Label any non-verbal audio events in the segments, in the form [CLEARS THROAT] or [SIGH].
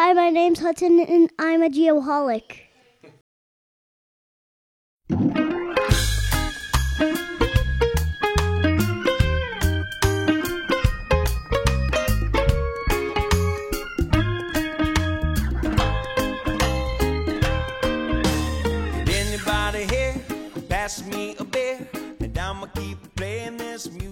Hi, my name's Hudson, and I'm a geoholic. Did anybody here pass me a beer? And I'ma keep playing this music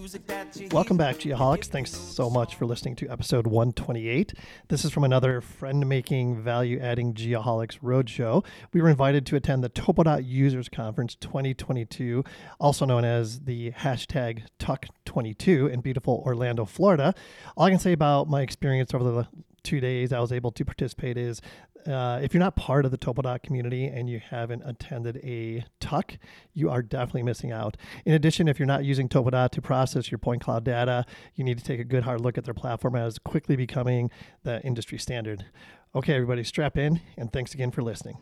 Welcome back, Geoholics. Thanks so much for listening to episode 128. This is from another friend making, value adding Geoholics Roadshow. We were invited to attend the Topodot Users Conference 2022, also known as the hashtag TUC22 in beautiful Orlando, Florida. All I can say about my experience over the two days I was able to participate is uh, if you're not part of the Topodot community and you haven't attended a TUC, you are definitely missing out. In addition, if you're not using Topodot to process your point cloud data, you need to take a good hard look at their platform as quickly becoming the industry standard. Okay, everybody, strap in, and thanks again for listening.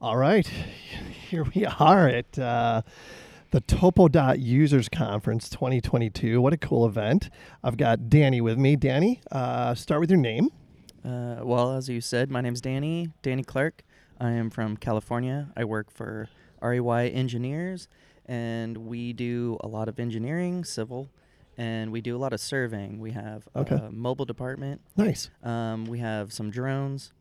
All right, here we are at uh, the Topodot Users Conference 2022. What a cool event! I've got Danny with me. Danny, uh, start with your name. Uh, well, as you said, my name's Danny, Danny Clark. I am from California. I work for REY Engineers, and we do a lot of engineering, civil, and we do a lot of surveying. We have Okay. a mobile department. Nice. Um, we have some drones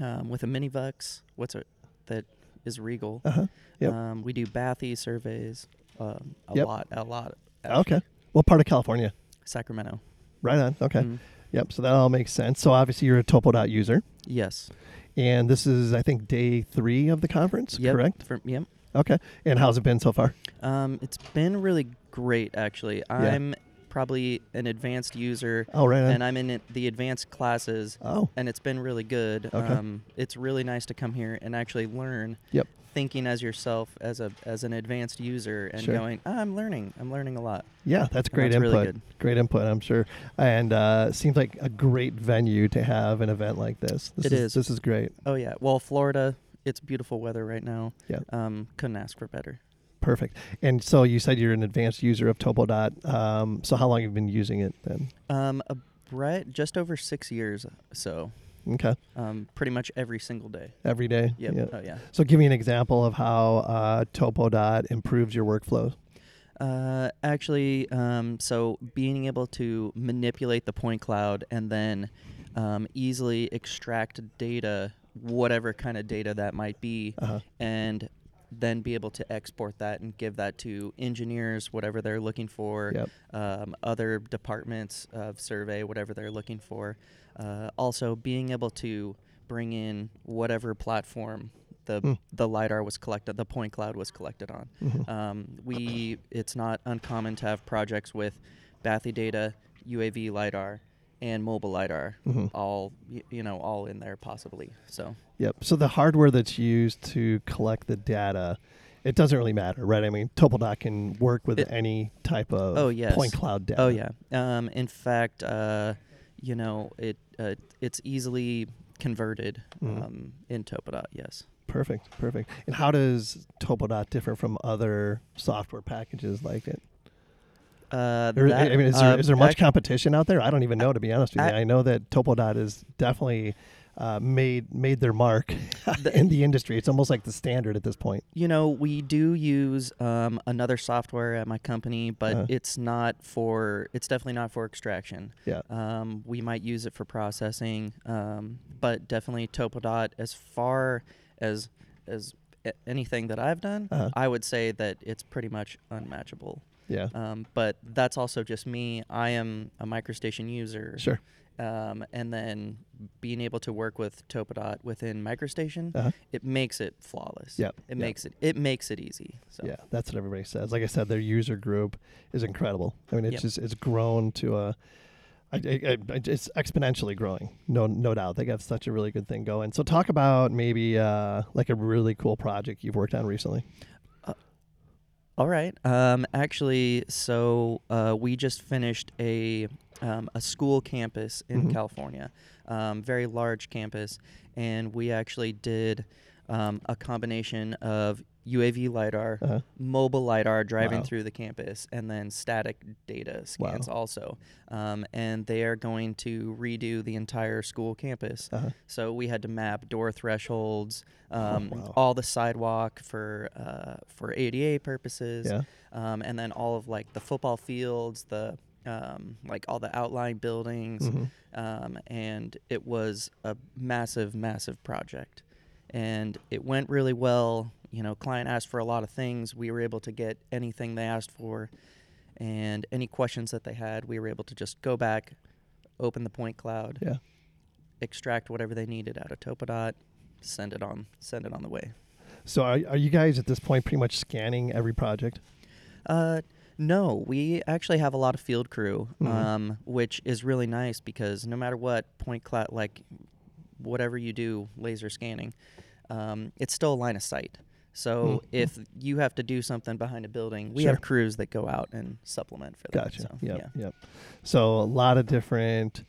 um, with a miniVUX. What's it that is RIEGL? Uh huh. Yep. Um, we do bathy surveys. Um, a Yep. lot, a lot. Okay. What part of California? Sacramento. Right on. Okay. Mhm. Yep. So that all makes sense. So obviously you're a Topodot user, Yes. and this is I think day three of the conference. Yep. Correct. For, yep. Okay. And how's it been so far? Um, it's been really great, actually. I'm probably an advanced user, Oh, right on. and I'm in it- the advanced classes, oh, and it's been really good. Okay. Um, it's really nice to come here and actually learn. Yep. Thinking as yourself as a as an advanced user and Sure. going, "Ah, I'm learning. I'm learning a lot. yeah. That's great that's input. really good. Great input. I'm sure. And uh, seems like a great venue to have an event like this. this It is, is. This is great. Oh yeah. Well, Florida, it's beautiful weather right now. Yeah. Um, couldn't ask for better. Perfect. And so you said you're an advanced user of Topodot. Um, so how long have you been using it then? Um, a right, just over six years. So, Okay. um, pretty much every single day. Every day. Yep. Yeah. Oh yeah. So give me an example of how uh, Topodot improves your workflow. Uh, actually, um, so being able to manipulate the point cloud and then um, easily extract data, whatever kind of data that might be, Uh-huh. and then be able to export that and give that to engineers, whatever they're looking for, Yep. um, other departments of survey, whatever they're looking for. Uh, also, being able to bring in whatever platform the Hmm. the lidar was collected, the point cloud was collected on. Mhm. Um, we it's not uncommon to have projects with bathy data, UAV lidar, and mobile lidar, Mhm. all you know, all in there possibly. So Yep. So the hardware that's used to collect the data, it doesn't really matter, right? I mean, Topodot can work with It- any type of Oh, yes. point cloud data. oh yeah. Um, in fact, uh, you know, it uh, it's easily converted Mhm. um, in Topodot. Yes. Perfect. Perfect. And how does Topodot differ from other software packages like it? Uh, that- I mean, is there, uh, is there much competition out there? I don't even know, to be honest with you. I- I know that Topodot is definitely uh, made made their mark [LAUGHS] in the industry. It's almost like the standard at this point. You know, we do use um, another software at my company, but Uh-huh. it's not for. It's definitely not for extraction. Yeah. Um, we might use it for processing, um, but definitely Topodot. As far as as anything that I've done, Uh-huh. I would say that it's pretty much unmatchable. Yeah. Um, but that's also just me. I am a MicroStation user. Sure. Um, and then being able to work with Topodot within MicroStation, Uh-huh. it makes it flawless. Yep, It yep. makes it it makes it easy. So Yeah, that's what everybody says. Like I said, their user group is incredible. I mean, it's Yep. just it's grown to a, I, I, I, it's exponentially growing. No, no doubt. They got such a really good thing going. So talk about maybe uh, like a really cool project you've worked on recently. All right. Um, actually, so uh, we just finished a um, a school campus in Mhm. California, um, very large campus, and we actually did um, a combination of UAV lidar, Uh-huh. mobile lidar driving Wow. through the campus, and then static data Wow. scans also. Um, and they are going to redo the entire school campus. Uh-huh. So we had to map door thresholds, um, Oh, wow. all the sidewalk for uh, for ADA purposes, Yeah. um, and then all of like the football fields, the um, like all the outlying buildings, Mhm. um, and it was a massive, massive project, and it went really well. You know, client asked for a lot of things. We were able to get anything they asked for, and any questions that they had, we were able to just go back, open the point cloud, Yeah. extract whatever they needed out of Topodot, send it on, send it on the way. So are, are you guys at this point pretty much scanning every project? Uh, no, we actually have a lot of field crew, Mhm. um, which is really nice because no matter what point cloud, like whatever you do, laser scanning, um, it's still a line of sight. So Mhm. if you have to do something behind a building, we Sure. have crews that go out and supplement for that. Gotcha. So, yep. yeah. Yep. So a lot of different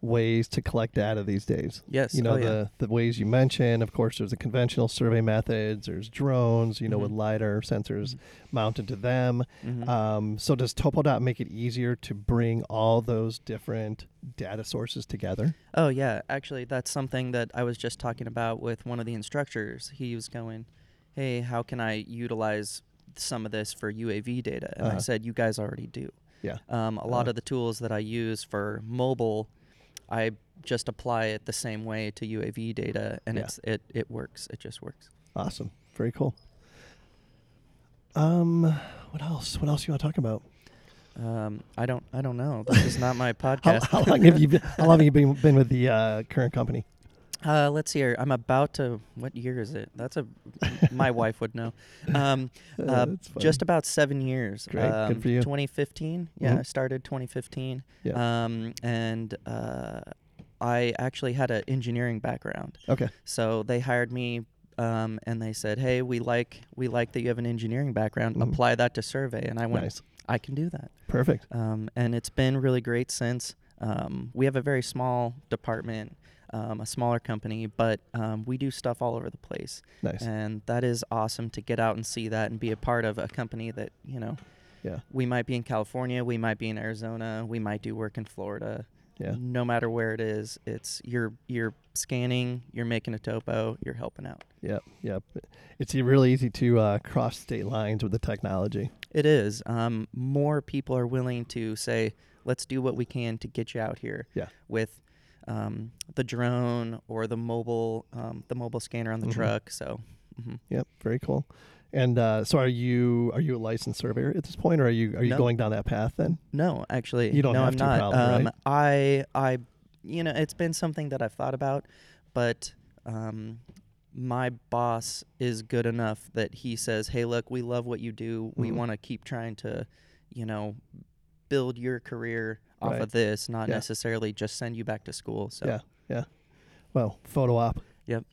ways to collect data these days. Yes. You know oh, yeah. the the ways you mentioned. Of course, there's the conventional survey methods. There's drones. You know, with Mhm. lidar sensors mounted to them. Mhm. Um, so does Topodot make it easier to bring all those different data sources together? Oh yeah, actually that's something that I was just talking about with one of the instructors. He was going, "Hey, how can I utilize some of this for UAV data?" And I Uh-huh. said, "You guys already do. Yeah. Um, a lot Uh-huh. of the tools that I use for mobile, I just apply it the same way to UAV data, and Yeah. it's it it works. It just works." Awesome. Very cool. Um, what else? What else you want to talk about? Um, I don't I don't know. This is not my [LAUGHS] How, podcast. how long have you been? How long have you been, been with the uh, current company? Uh, let's see here. I'm about to. What year is it? That's a. my [LAUGHS] wife would know. Um, [LAUGHS] uh, that's just about seven years. Great. Good Um, for you. 2015. Yeah, Mhm. I started 2015. Yeah. Um, and uh, I actually had an engineering background, okay. so they hired me. Um, and they said, "Hey, we like we like that you have an engineering background. Mhm. Apply that to survey." And I went, Nice. "I can do that." Perfect. um, and it's been really great since. Um, we have a very small department, um, a smaller company, but um, we do stuff all over the place, Nice. and that is awesome to get out and see that and be a part of a company that you know. Yeah. We might be in California, we might be in Arizona, we might do work in Florida. Yeah. No matter where it is, it's you're you're scanning, you're making a topo, you're helping out. Yep. Yep. It's really easy to uh, cross state lines with the technology. It is. Um, more people are willing to say, let's do what we can to get you out here. Yeah. With um, the drone or the mobile, um, the mobile scanner on the Mhm. truck. So, hmm Yep. Very cool. And uh, so, are you are you a licensed surveyor at this point, or are you are you No. going down that path then? no, actually, You don't no, have I'm to not. probably, um, right? I, I, you know, it's been something that I've thought about, but um, my boss is good enough that he says, "Hey, look, we love what you do. We Mhm. want to keep trying to, you know, build your career off Right. of this, not Yeah. necessarily just send you back to school." So, Yeah. Yeah. Well, photo op. Yep.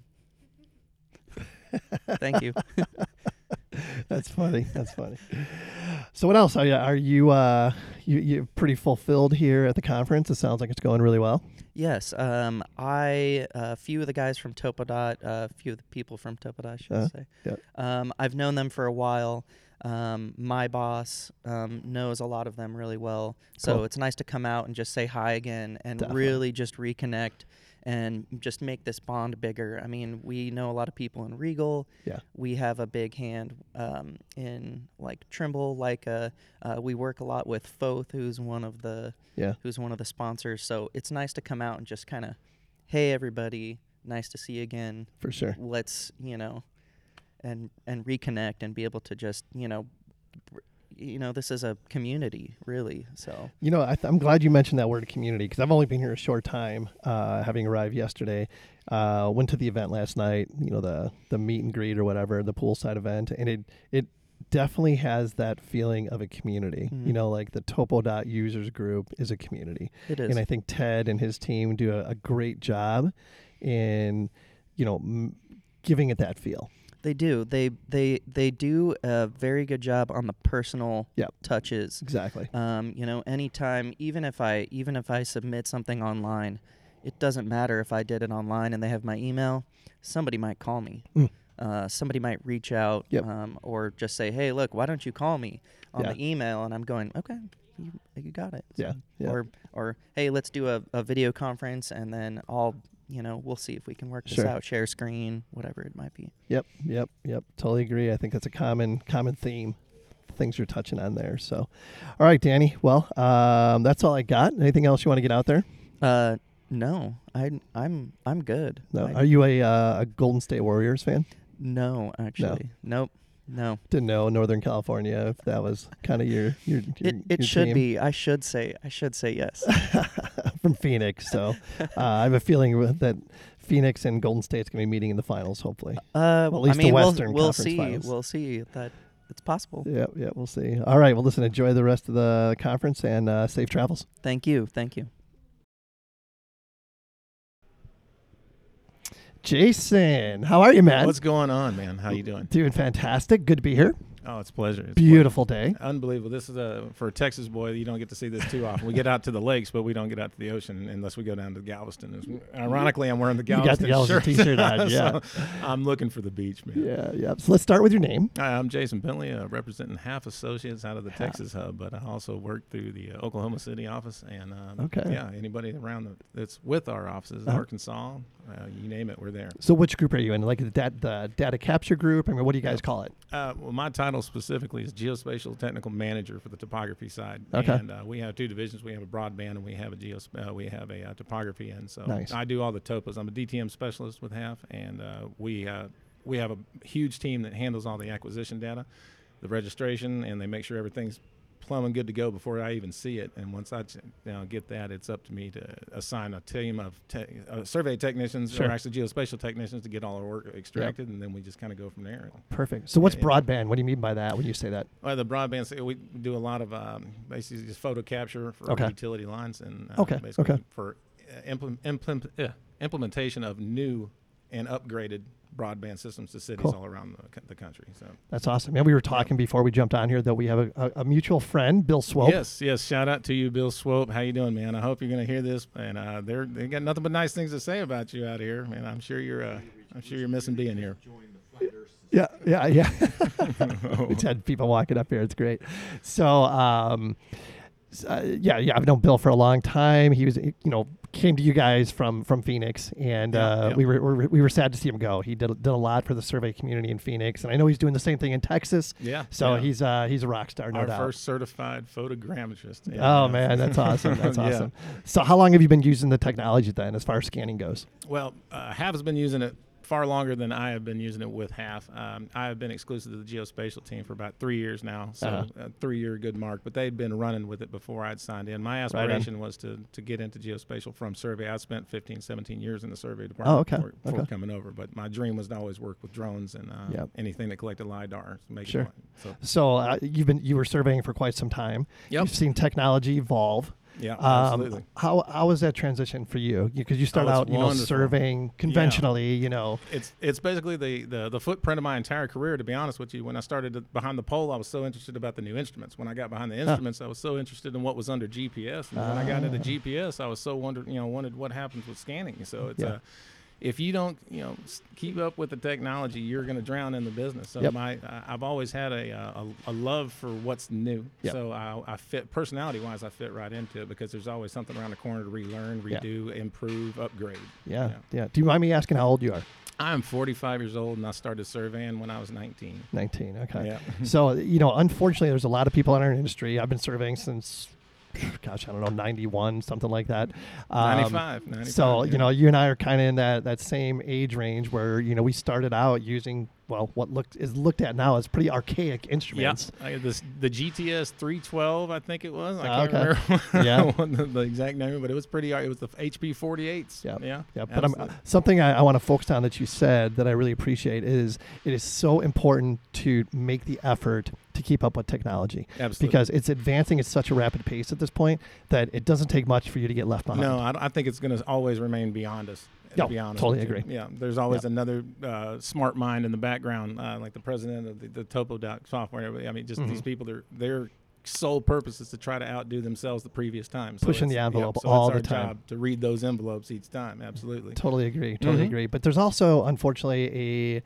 [LAUGHS] Thank you. [LAUGHS] That's funny. That's funny. So, what else are you? Are you uh, you you pretty fulfilled here at the conference? It sounds like it's going really well. Yes, um, I a few of the guys from Topodot, a few of the people from Topodot, I should Uh, say. yep. Um, I've known them for a while. Um, my boss um, knows a lot of them really well, so Cool. it's nice to come out and just say hi again and Definitely. really just reconnect and just make this bond bigger. I mean, we know a lot of people in RIEGL. Yeah. We have a big hand um, in like Trimble, like uh, uh, we work a lot with Foth, who's one of the Yeah. who's one of the sponsors. So it's nice to come out and just kind of, hey everybody, nice to see you again. For sure. Let's you know, and and reconnect and be able to just you know, you know, this is a community really. So You know, I th- I'm glad you mentioned that word community because I've only been here a short time, uh, having arrived yesterday. Uh, went to the event last night. You know, the the meet and greet or whatever, the poolside event, and it it definitely has that feeling of a community. You Mhm. know, like the topo dot users group is a community, it is. and I think Ted and his team do a, a great job in, you know, m- giving it that feel. They do. They they they do a very good job on the personal Yep. touches. Exactly. Um, you know, anytime, even if I even if I submit something online, it doesn't matter if I did it online and they have my email. Somebody might call me. Mm. uh, somebody might reach out Yep. um, or just say, "Hey, look, why don't you call me on Yeah. the email?" And I'm going, "Okay, you, you got it." Yeah, yeah. Or or hey, let's do a, a video conference, and then I'll you know we'll see if we can work this Sure. out, share screen, whatever it might be. Yep, yep, yep. Totally agree. I think that's a common common theme. Things you're touching on there. So, all right, Danny. Well, um, that's all I got. Anything else you want to get out there? Uh, no, I I'm I'm good. No. I- Are you a uh, a Golden State Warriors fan? no, actually, nope, no. Didn't know Northern California if that was kind of your your, your It, it your should team. be. I should say. I should say yes. [LAUGHS] from Phoenix. So uh, I have a feeling that Phoenix and Golden State's going to be meeting in the finals. Hopefully. Uh, Well, at least I the Western we'll, we'll Conference see. Finals. We'll see that it's possible. Yeah, yeah, we'll see. All right. Well, listen. Enjoy the rest of the conference and uh, safe travels. Thank you. Thank you. Jason, how are you, man? What's going on, man? How you doing? Doing fantastic. Good to be here. Oh, it's a pleasure. It's a Beautiful day. Unbelievable. This is a for a Texas boy. You don't get to see this too often. We get out to the lakes, but we don't get out to the ocean unless we go down to Galveston. Ironically, I'm wearing the Galveston, You got the Galveston shirt. t-shirt on, [LAUGHS] yeah. So I'm looking for the beach, man. Yeah, yeah. So let's start with your name. Hi, I'm Jason Bentley, uh, representing Halff Associates out of the Halff. Texas hub, but I also work through the uh, Oklahoma City office. And um, Okay. yeah, anybody around the, that's with our offices, Uh-huh. Arkansas, uh, you name it, we're there. So which group are you in? Like the, dat- the data capture group? I mean, what do you guys call it? Uh, well, my title specifically is Geospatial Technical Manager for the topography side. Okay. And uh, we have two divisions. We have a broadband and we have a geos- uh, we have a uh, topography end. So Nice. I do all the topos. I'm a DTM specialist with Halff, and uh, we uh, we have a huge team that handles all the acquisition data, the registration, and they make sure everything's plumb and good to go before I even see it. And once I you know, get that, it's up to me to assign a team of te- uh, survey technicians Sure. or actually geospatial technicians to get all our work extracted, and then we just kind of go from there. Perfect. So what's yeah. broadband? What do you mean by that when you say that? Well, the broadband, so we do a lot of um, basically just photo capture for Okay. utility lines and uh, Okay, basically okay. for uh, implement, implement, uh, implementation of new and upgraded broadband systems to cities Cool. all around the, the country. So That's awesome. Man, we were talking before we jumped on here that we have a, a, a mutual friend, Bill Swope. yes, yes. Shout out to you, Bill Swope. How you doing, man? I hope you're going to hear this, and uh, they're they got nothing but nice things to say about you out here, man. I'm sure you're uh, I'm sure you're missing being here. Yeah, yeah, yeah. [LAUGHS] we just had people walking up here. It's great. So, um, uh, yeah, yeah. I've known Bill for a long time. He was, you know, came to you guys from from Phoenix, and Yeah, uh, yeah. we were, we were we were sad to see him go. He did did a lot for the survey community in Phoenix, and I know he's doing the same thing in Texas. Yeah. So yeah. he's uh, he's a rock star, no our doubt. first certified photogrammetrist. Oh man, that's awesome. [LAUGHS] That's awesome. So, how long have you been using the technology then, as far as scanning goes? Well, uh, has been using it far longer than I have been using it with Halff. Um, I have been exclusive to the geospatial team for about three years now, so Uh-huh. a three-year good mark. But they'd been running with it before I'd signed in. My on. aspiration was to, to get into geospatial from survey. I spent 15, 17 years in the survey department Oh, okay. before, before Okay. coming over. But my dream was to always work with drones and uh, Yep. anything that collected lidar. Make Sure. It, so So, uh, you've been you were surveying for quite some time. Yep. You've seen technology evolve. Yeah, Um, absolutely. how how was that transition for you? Because you start Oh, it's out, you know, wonderful. surveying conventionally. You know, it's it's basically the, the the footprint of my entire career. To be honest with you, when I started behind the pole, I was so interested about the new instruments. When I got behind the instruments, I was so interested in what was under GPS. And when I got into GPS, I was so wondered, you know, wondered what happens with scanning. So it's Yeah. uh, if you don't, you know, keep up with the technology, you're going to drown in the business. So Yep. my, I've always had a, uh, a a love for what's new. Yep. So I, I fit personality wise, I fit right into it because there's always something around the corner to relearn, Yeah. redo, improve, upgrade. yeah, yeah, Do you mind me asking how old you are? I'm 45 years old and I started surveying when I was 19. Nineteen. Okay. Yeah. [LAUGHS] so you know, unfortunately, there's a lot of people in our industry. I've been surveying since, [LAUGHS] gosh, I don't know, ninety-one, something like that. Um, 95, 95. So yeah. you know, you and I are kind of in that that same age range where you know we started out using well, what looked is looked at now as pretty archaic Yeah, instruments. I had this the GTS 312, I think it was. I Ah, can't okay. remember [LAUGHS] [LAUGHS] Yeah. the, the exact name, but it was pretty. It was the HP 48s. Yep. Yeah, Yeah, but I'm, something I, I want to focus on that you said that I really appreciate is it is so important to make the effort to keep up with technology Absolutely. because it's advancing at such a rapid pace at this point that it doesn't take much for you to get left behind. No, I, I think it's going to always remain beyond us. To No, be honest, totally agree. Yeah, there's always another uh, smart mind in the background, uh, like the president of the, the Topodot software. I mean, just Mhm. these people, their their sole purpose is to try to outdo themselves the previous time. So Pushing the yeah, envelope so all it's our the time. job to read those envelopes each time. Absolutely. Totally agree. Totally Mhm. agree. But there's also, unfortunately, a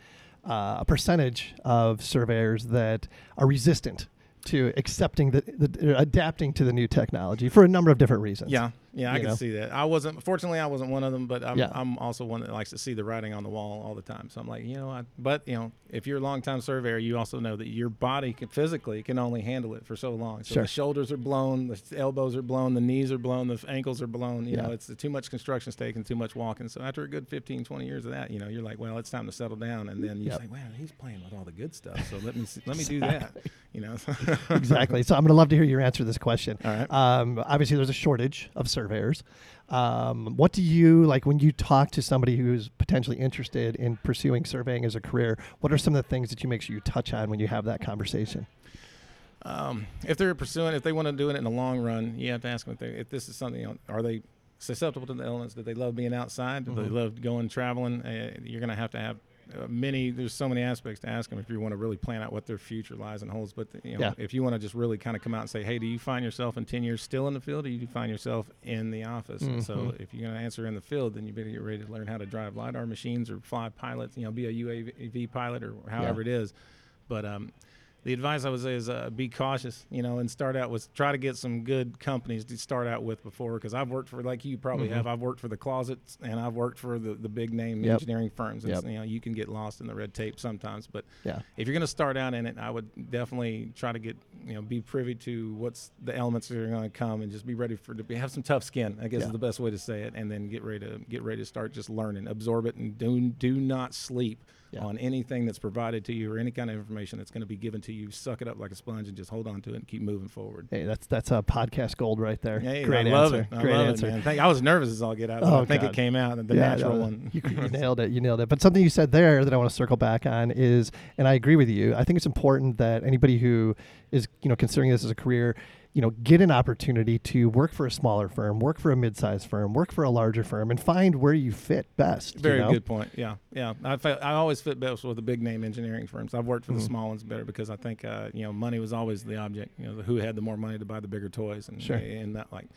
uh, a percentage of surveyors that are resistant to accepting the, the adapting to the new technology for a number of different reasons. Yeah, yeah, I can know? see that. I wasn't. Fortunately, I wasn't one of them, but I'm, Yeah. I'm also one that likes to see the writing on the wall all the time. So I'm like, you know, I, but you know, if you're a long-time surveyor, you also know that your body can, physically can only handle it for so long. So Sure. the shoulders are blown, the elbows are blown, the knees are blown, the ankles are blown. You Yeah. know, it's too much construction taking, too much walking. So after a good 15, 20 years of that, you know, you're like, well, it's time to settle down. And then you Yep. say, well, he's playing with all the good stuff. So let me see, [LAUGHS] let me do that. You know. [LAUGHS] exactly. So I'm going to love to hear your answer to this question. All right. Um, obviously, there's a shortage of surveyors. Um, what do you like when you talk to somebody who's potentially interested in pursuing surveying as a career? What are some of the things that you make sure you touch on when you have that conversation? Um, if they're pursuing, if they want to do it in the long run, you have to ask them if, they, if this is something. You know, are they susceptible to the elements? Do they love being outside? Do they Mhm. love going traveling? Uh, you're going to have to have uh, many. There's so many aspects to ask them if you want to really plan out what their future lies and holds. But you know, Yeah. if you want to just really kind of come out and say, hey, do you find yourself in 10 years still in the field, or do you find yourself in the office? And so if you're going to answer in the field, then you better get ready to learn how to drive lidar machines or fly pilots. You know, be a UAV pilot or however it is. But um, the advice I would say is uh, be cautious, you know, and start out with try to get some good companies to start out with before. Because I've worked for, like you probably Mhm. have, I've worked for the closets and I've worked for the, the big name Yep. engineering firms. And Yep. you know, you can get lost in the red tape sometimes. But Yeah. if you're going to start out in it, I would definitely try to get, you know, be privy to what's the elements that are going to come and just be ready for to be, have some tough skin. I guess Yeah. is the best way to say it, and then get ready to get ready to start just learning, absorb it, and do do not sleep Yeah. on anything that's provided to you or any kind of information that's going to be given to you. Suck it up like a sponge and just hold on to it and keep moving forward. Hey, that's that's a podcast gold right there. Hey, Great I love answer. it. I Great love answer. it, man. Thank, I was nervous as all get out. Oh, I think God. it came out the Yeah, natural one. You, you [LAUGHS] nailed it. You nailed it. But something you said there that I want to circle back on is, and I agree with you. I think it's important that anybody who is, you know, considering this as a career, you know, get an opportunity to work for a smaller firm, work for a mid-sized firm, work for a larger firm, and find where you fit best. you Very know? good point. Yeah, yeah. I fe- I always fit best with the big name engineering firms. I've worked for Mhm. the small ones better because I think uh, you know money was always the object. You know, who had the more money to buy the bigger toys and Sure. and that like.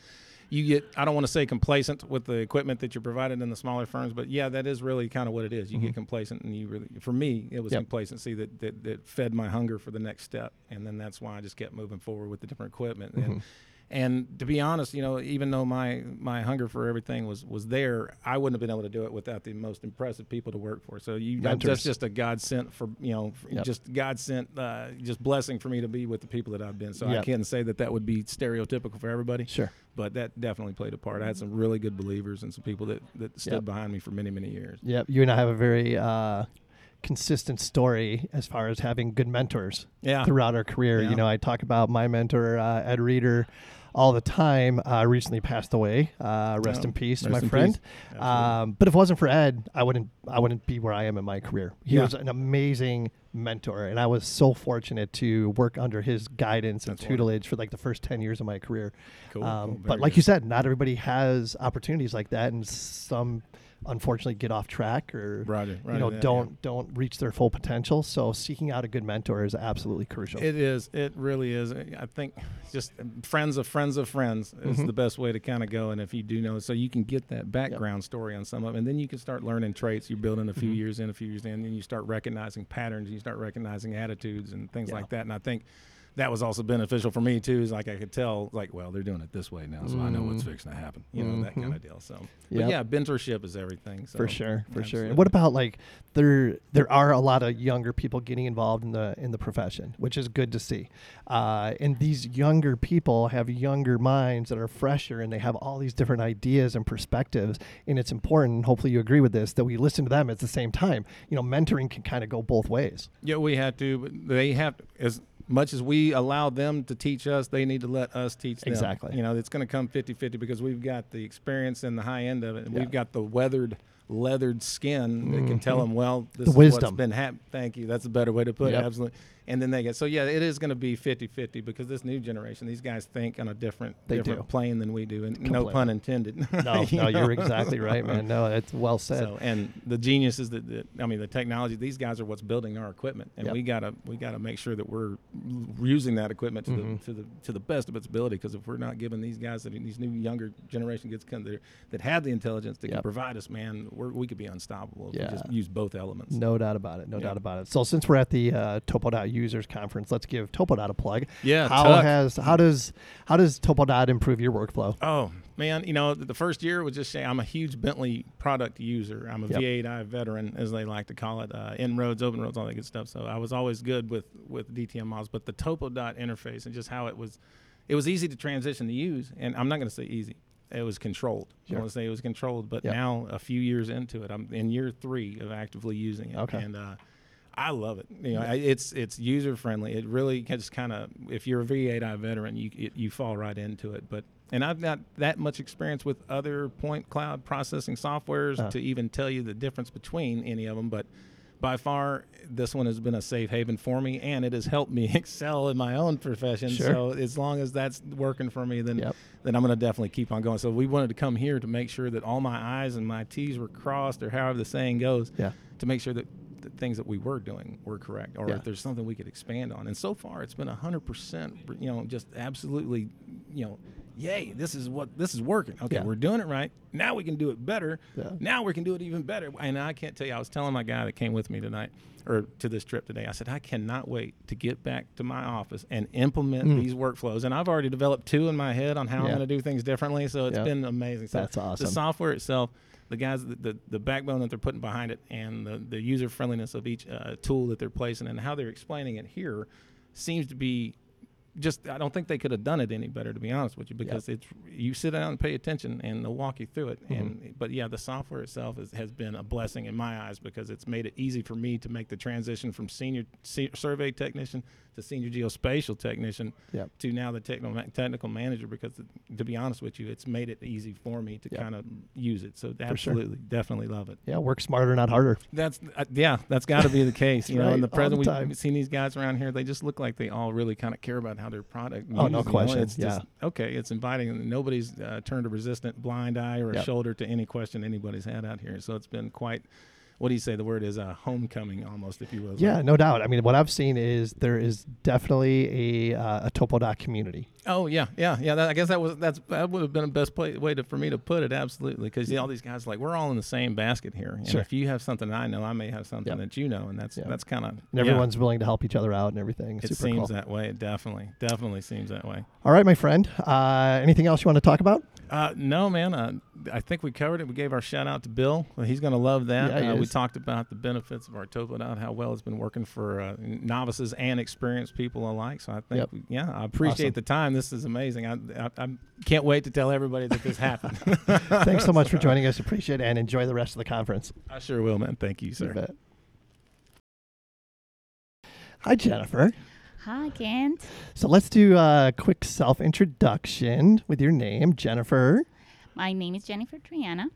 You get, I don't want to say complacent with the equipment that you're provided in the smaller firms, but yeah, that is really kind of what it is. You Mhm. get complacent, and you really, for me, it was Yep. complacency that, that that fed my hunger for the next step, and then that's why I just kept moving forward with the different equipment. And Mhm. And to be honest, you know, even though my my hunger for everything was was there, I wouldn't have been able to do it without the most impressive people to work for. So you Mentors. that's just a God sent for you know, Yep. just God sent uh, just blessing for me to be with the people that I've been. So Yep. I can't say that that would be stereotypical for everybody, Sure. but that definitely played a part. I had some really good believers and some people that that stood Yep. behind me for many many years. Yep. You and I have a very uh, consistent story as far as having good mentors Yeah, throughout our career. Yeah. You know, I talk about my mentor, uh, Ed Reeder, all the time. Uh, recently passed away. Uh, rest in peace, Rest my in friend. peace. Um, but if it wasn't for Ed, I wouldn't I wouldn't be where I am in my career. He Yeah. was an amazing mentor, and I was so fortunate to work under his guidance and That's wonderful. tutelage for like the first ten years of my career. cool. Um, cool. but like good. you said, not everybody has opportunities like that, and some unfortunately get off track or Roger, you know that, yeah. don't don't reach their full potential. So seeking out a good mentor is absolutely crucial. It is. It really is. I think just friends of friends of friends is Mhm. the best way to kind of go. And if you do know, so you can get that background story on some of, it, and then you can start learning traits. You build in a few Mhm. years in, a few years in, and you start recognizing patterns. You start recognizing attitudes and things Yeah. like that. And I think that was also beneficial for me too. Is like I could tell, like, well, they're doing it this way now, so I know what's Mm. fixing to happen. You know that kind of deal. So, Yep. but yeah, mentorship is everything. So, for sure, for sure. absolutely. And what about like there? There are a lot of younger people getting involved in the in the profession, which is good to see. Uh, and these younger people have younger minds that are fresher, and they have all these different ideas and perspectives. And it's important. Hopefully, you agree with this that we listen to them at the same time. You know, mentoring can kind of go both ways. Yeah, we have to, but they have as much as we allow them to teach us, they need to let us teach them. Exactly. You know, it's going to come 50-50 because we've got the experience and the high end of it, and Yeah. we've got the weathered, leathered skin that can tell Mhm. them, well, this The is wisdom. what's been happening. Thank you. That's a better way to put Yep. it. Absolutely. And then they get so yeah, it is going to be 50-50 because this new generation, these guys think on a different They different do. plane than we do, and no pun intended. [LAUGHS] No, You no, know? you're exactly right, man. No, it's well said. So, and the genius is that, that I mean the technology. These guys are what's building our equipment, and Yep. we gotta we gotta make sure that we're using that equipment to Mhm. the to the to the best of its ability. Because if we're not giving these guys that these new younger generation gets come there that have the intelligence that Yep. can provide us, man, we're, we could be unstoppable if Yeah. we just use both elements. No doubt about it. No Yeah. doubt about it. So since we're at the uh, Topodot users conference, let's give Topodot a plug. Yeah, How TUC. has how does how does Topodot improve your workflow? Oh man, you know the first year was just say I'm a huge Bentley product user. I'm a Yep. V8i veteran, as they like to call it, uh, inroads, open roads, all that good stuff. So I was always good with with DTM models, but the Topodot interface and just how it was, it was easy to transition to use. And I'm not going to say easy. It was controlled. Sure. I want to say it was controlled, but Yep. now a few years into it, I'm in year three of actively using it. Okay. And uh, I love it. You know, I, it's it's user friendly. It really just kind of if you're a V8i veteran, you it, you fall right into it. But and I've not that much experience with other point cloud processing softwares Uh. to even tell you the difference between any of them. But by far, this one has been a safe haven for me, and it has helped me [LAUGHS] excel in my own profession. Sure. So as long as that's working for me, then Yep. then I'm going to definitely keep on going. So we wanted to come here to make sure that all my I's and my T's were crossed, or however the saying goes Yeah. to make sure that the things that we were doing were correct, or Yeah. if there's something we could expand on. And so far, it's been hundred percent. You know, just absolutely. You know, yay! This is what this is working. Okay, Yeah. we're doing it right. Now we can do it better. Yeah. Now we can do it even better. And I can't tell you. I was telling my guy that came with me tonight. Or to this trip today, I said I cannot wait to get back to my office and implement Mm. these workflows. And I've already developed two in my head on how. I'm going to do things differently. So it's been amazing. So That's awesome. The software itself, the guys, the, the, the backbone that they're putting behind it, and the, the user friendliness of each uh, tool that they're placing, and how they're explaining it here, seems to be just. I don't think they could have done it any better, to be honest with you, because it's you sit down and pay attention, and they'll walk you through it. Mm-hmm. And but yeah, the software itself is, has been a blessing in my eyes because it's made it easy for me to make the transition from senior se- survey technician to senior geospatial technician Yep. to now the technical technical manager because to be honest with you it's made it easy for me to Yep. kind of use it so sure. absolutely definitely love it Yeah. Work smarter, not harder. that's uh, yeah that's got to be the [LAUGHS] case you know in the all the present we've seen these guys around here they just look like they all really kind of care about how their product Oh, no you know? question, it's just yeah. okay it's inviting nobody's uh, turned a resistant blind eye or a Yep. shoulder to any question anybody's had out here so it's been quite what do you say the word is uh, homecoming almost if you will Yeah, no doubt. I mean, what I've seen is there is definitely a uh, a Topodot community. Oh yeah, yeah, yeah. That, I guess that was that's that would have been the best play, way to, for me to put it. Absolutely, because all these guys like we're all in the same basket here. And Sure. if you have something I know, I may have something Yep. that you know, and that's Yeah. that's kind of And everyone's willing to help each other out and everything. It Super seems cool. that way. It definitely, definitely seems that way. All right, my friend. Uh, anything else you want to talk about? Uh, no, man. Uh, I think we covered it. We gave our shout out to Bill. He's going to love that. Yeah, uh, we talked about the benefits of our Topodot, how well it's been working for uh, novices and experienced people alike. So I think, Yep. we- yeah, I appreciate Awesome. the time. This is amazing. I, I, I can't wait to tell everybody that this happened. [LAUGHS] Thanks so much for [LAUGHS] joining us. Appreciate it and enjoy the rest of the conference. I sure will, man. Thank you, You sir. bet. Hi, Jennifer. Hi, Kent. So let's do a quick self introduction with your name, Jennifer. My name is Jennifer Triana.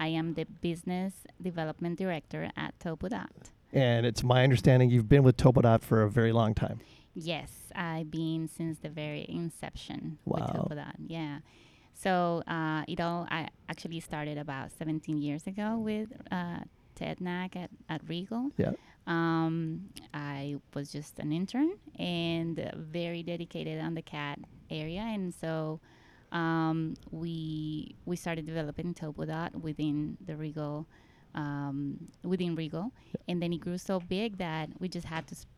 I am the Business Development Director at Topodot. And it's my understanding you've been with Topodot for a very long time. Yes, I've been since the very inception with Wow. Topodot. Yeah. So uh, it all I actually started about 17 years ago with uh, Ted Knaak at, at RIEGL. Yeah. Um, I was just an intern and very dedicated on the CAD area, and so um, we we started developing Topodot within the RIEGL um, within RIEGL, and then it grew so big that we just had to sp-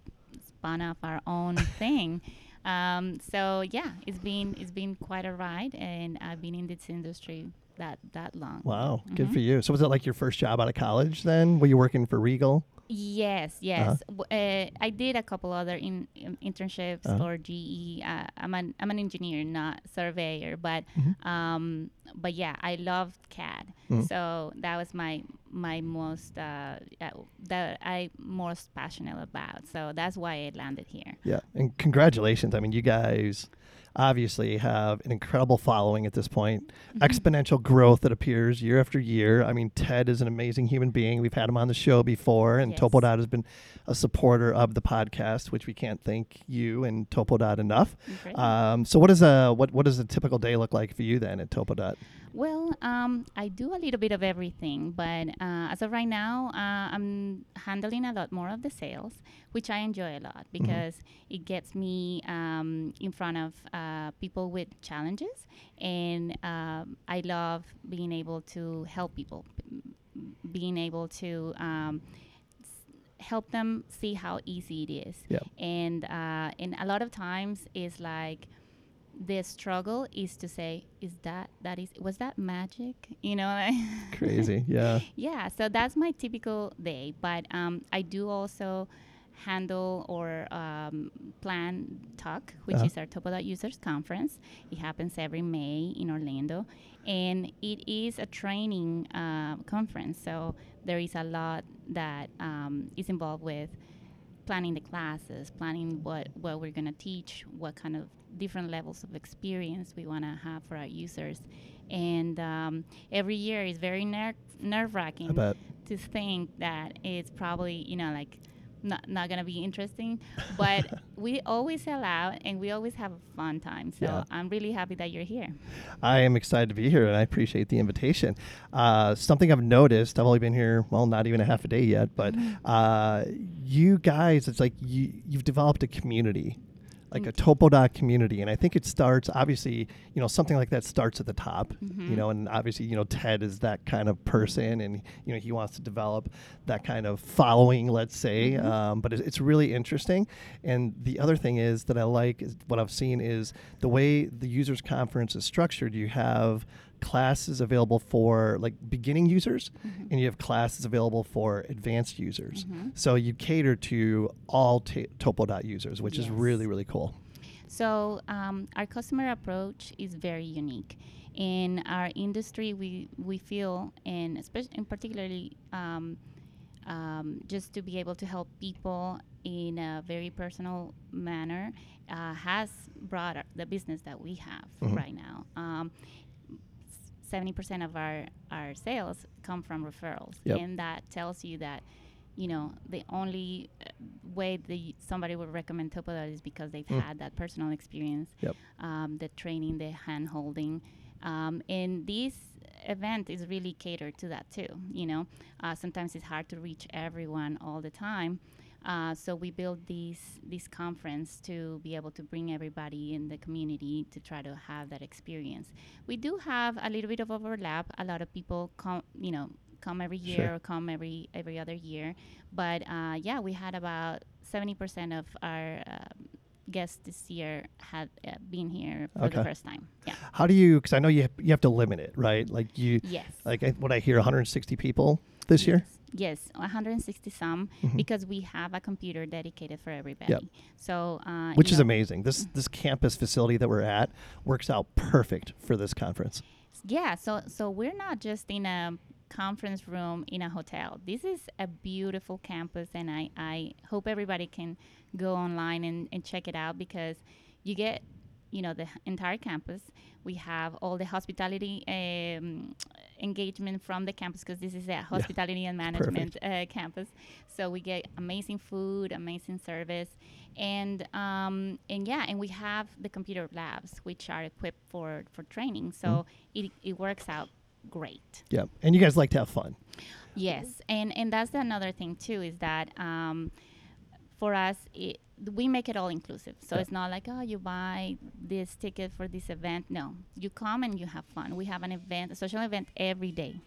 spun off our own [LAUGHS] thing. Um, so yeah, it's been it's been quite a ride, and I've been in this industry that that long. Wow, good Mhm. for you. So was it like your first job out of college then? Were you working for RIEGL? Yes, yes. W- Uh, I did a couple other in, in internships Uh-huh. or GE. Uh, I'm an I'm an engineer, not surveyor, but Mhm. um, but yeah, I loved CAD. Mhm. So that was my my most uh, uh, that I most passionate about. So that's why I landed here. Yeah. And congratulations. I mean, you guys obviously have an incredible following at this point. Mm-hmm. Exponential growth that appears year after year. I mean, Ted is an amazing human being. We've had him on the show before, and Yes. Topodot has been a supporter of the podcast, which we can't thank you and Topodot enough. Great. Um, so what is a what what does a typical day look like for you then at Topodot? Well, um, I do a little bit of everything, but uh, as of right now, uh, I'm handling a lot more of the sales, which I enjoy a lot because it gets me um, in front of uh, people with challenges, and um, I love being able to help people, being able to. Um, help them see how easy it is Yep. and uh, and a lot of times it's like the struggle is to say is that that is was that magic you know [LAUGHS] Crazy. Yeah. yeah so that's my typical day but um, i do also handle or um, plan TUC which Uh-huh. is our topo users conference it happens every may in orlando and it is a training uh, conference so there is a lot that um, is involved with planning the classes, planning what, what we're going to teach, what kind of different levels of experience we want to have for our users. And um, every year is very ner- nerve wracking to think that it's probably, you know, like not, not going to be interesting. But [LAUGHS] we always sell out and we always have a fun time. So Yeah. I'm really happy that you're here. I am excited to be here and I appreciate the invitation. Uh, something I've noticed, I've only been here, well, not even a half a day yet, but uh, you guys, it's like you, you've developed a community, like a mm-hmm. Topodot community. And I think it starts, obviously, you know, something like that starts at the top, you mm-hmm. know, and obviously, you know, Ted is that kind of person and, you know, he wants to develop that kind of following, let's say. Mm-hmm. Um, but it's, it's really interesting. And the other thing is that I like is what I've seen is the way the users conference is structured. You have classes available for like beginning users and you have classes available for advanced users. So you cater to all ta Topodot users, which is really, really cool. So um, our customer approach is very unique. In our industry, we, we feel, and especially in particularly, um, um, just to be able to help people in a very personal manner, uh, has brought the business that we have Mhm. right now. Um, Seventy percent of our our sales come from referrals, Yep. and that tells you that you know the only uh, way that somebody would recommend Topodot is because they've Mm. had that personal experience, Yep. um, the training, the hand holding, um, and this event is really catered to that too. You know, uh, sometimes it's hard to reach everyone all the time. Uh, so we built this this conference to be able to bring everybody in the community to try to have that experience. We do have a little bit of overlap. A lot of people come, you know, come every year Sure. or come every every other year. But uh, yeah, we had about seventy percent of our um guests this year had uh, been here for Okay. the first time. Yeah. How do you, because I know you have, you have to limit it, right? Like you, Yes. like I, what I hear, 160 people this year? Yes, 160 some Mhm. because we have a computer dedicated for everybody. So, uh, Which is know, amazing. This this campus facility that we're at works out perfect for this conference. Yeah, so so we're not just in a conference room in a hotel. This is a beautiful campus, and I I hope everybody can go online and, and check it out because you get you know the entire campus. We have all the hospitality um, engagement from the campus because this is a hospitality and management uh, campus. So we get amazing food, amazing service, and um, and yeah, and we have the computer labs which are equipped for for training. So it it works out great. Yeah. And you guys like to have fun. Yes, and and that's another thing too is that um, for us it, we make it all inclusive. So Yeah. it's not like oh you buy this ticket for this event. No, you come and you have fun. We have an event, a social event every day,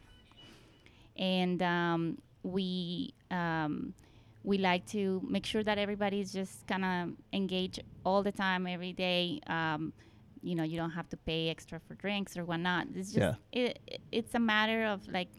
and um, we. Um, we like to make sure that everybody's just kind of engaged all the time, every day. Um, you know, you don't have to pay extra for drinks or whatnot. It's just Yeah. it, it- it's a matter of like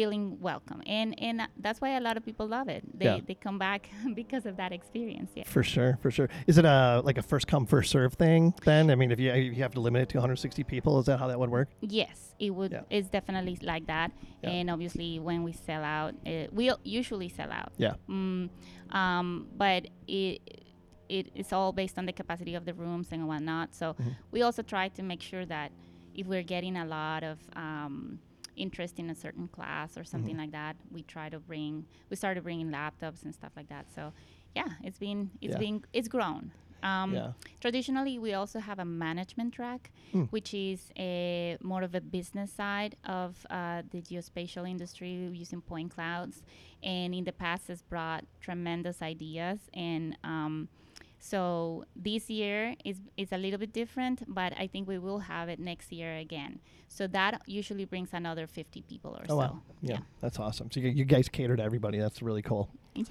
feeling welcome, and and that's why a lot of people love it. They Yeah. they come back [LAUGHS] because of that experience. Yeah. For sure, for sure. Is it a like a first come first serve thing then? I mean, if you if you have to limit it to 160 people, is that how that would work? Yes, it would. Yeah. It's definitely like that. Yeah. And obviously, when we sell out, uh, we usually sell out. Yeah. Mm, um, but it, it it's all based on the capacity of the rooms and whatnot. So Mhm. we also try to make sure that if we're getting a lot of um, interest in a certain class or something Mhm. like that, we try to bring. We started bringing laptops and stuff like that. So yeah, it's been it's Yeah. been it's grown. Um, Yeah. Traditionally, we also have a management track, Hmm. which is a more of a business side of uh, the geospatial industry using point clouds, and in the past has brought tremendous ideas. And um, so this year is is a little bit different, but I think we will have it next year again. So that usually brings another 50 people or Oh so. wow. Yeah, that's awesome. So you, you guys cater to everybody. That's really cool. Yeah.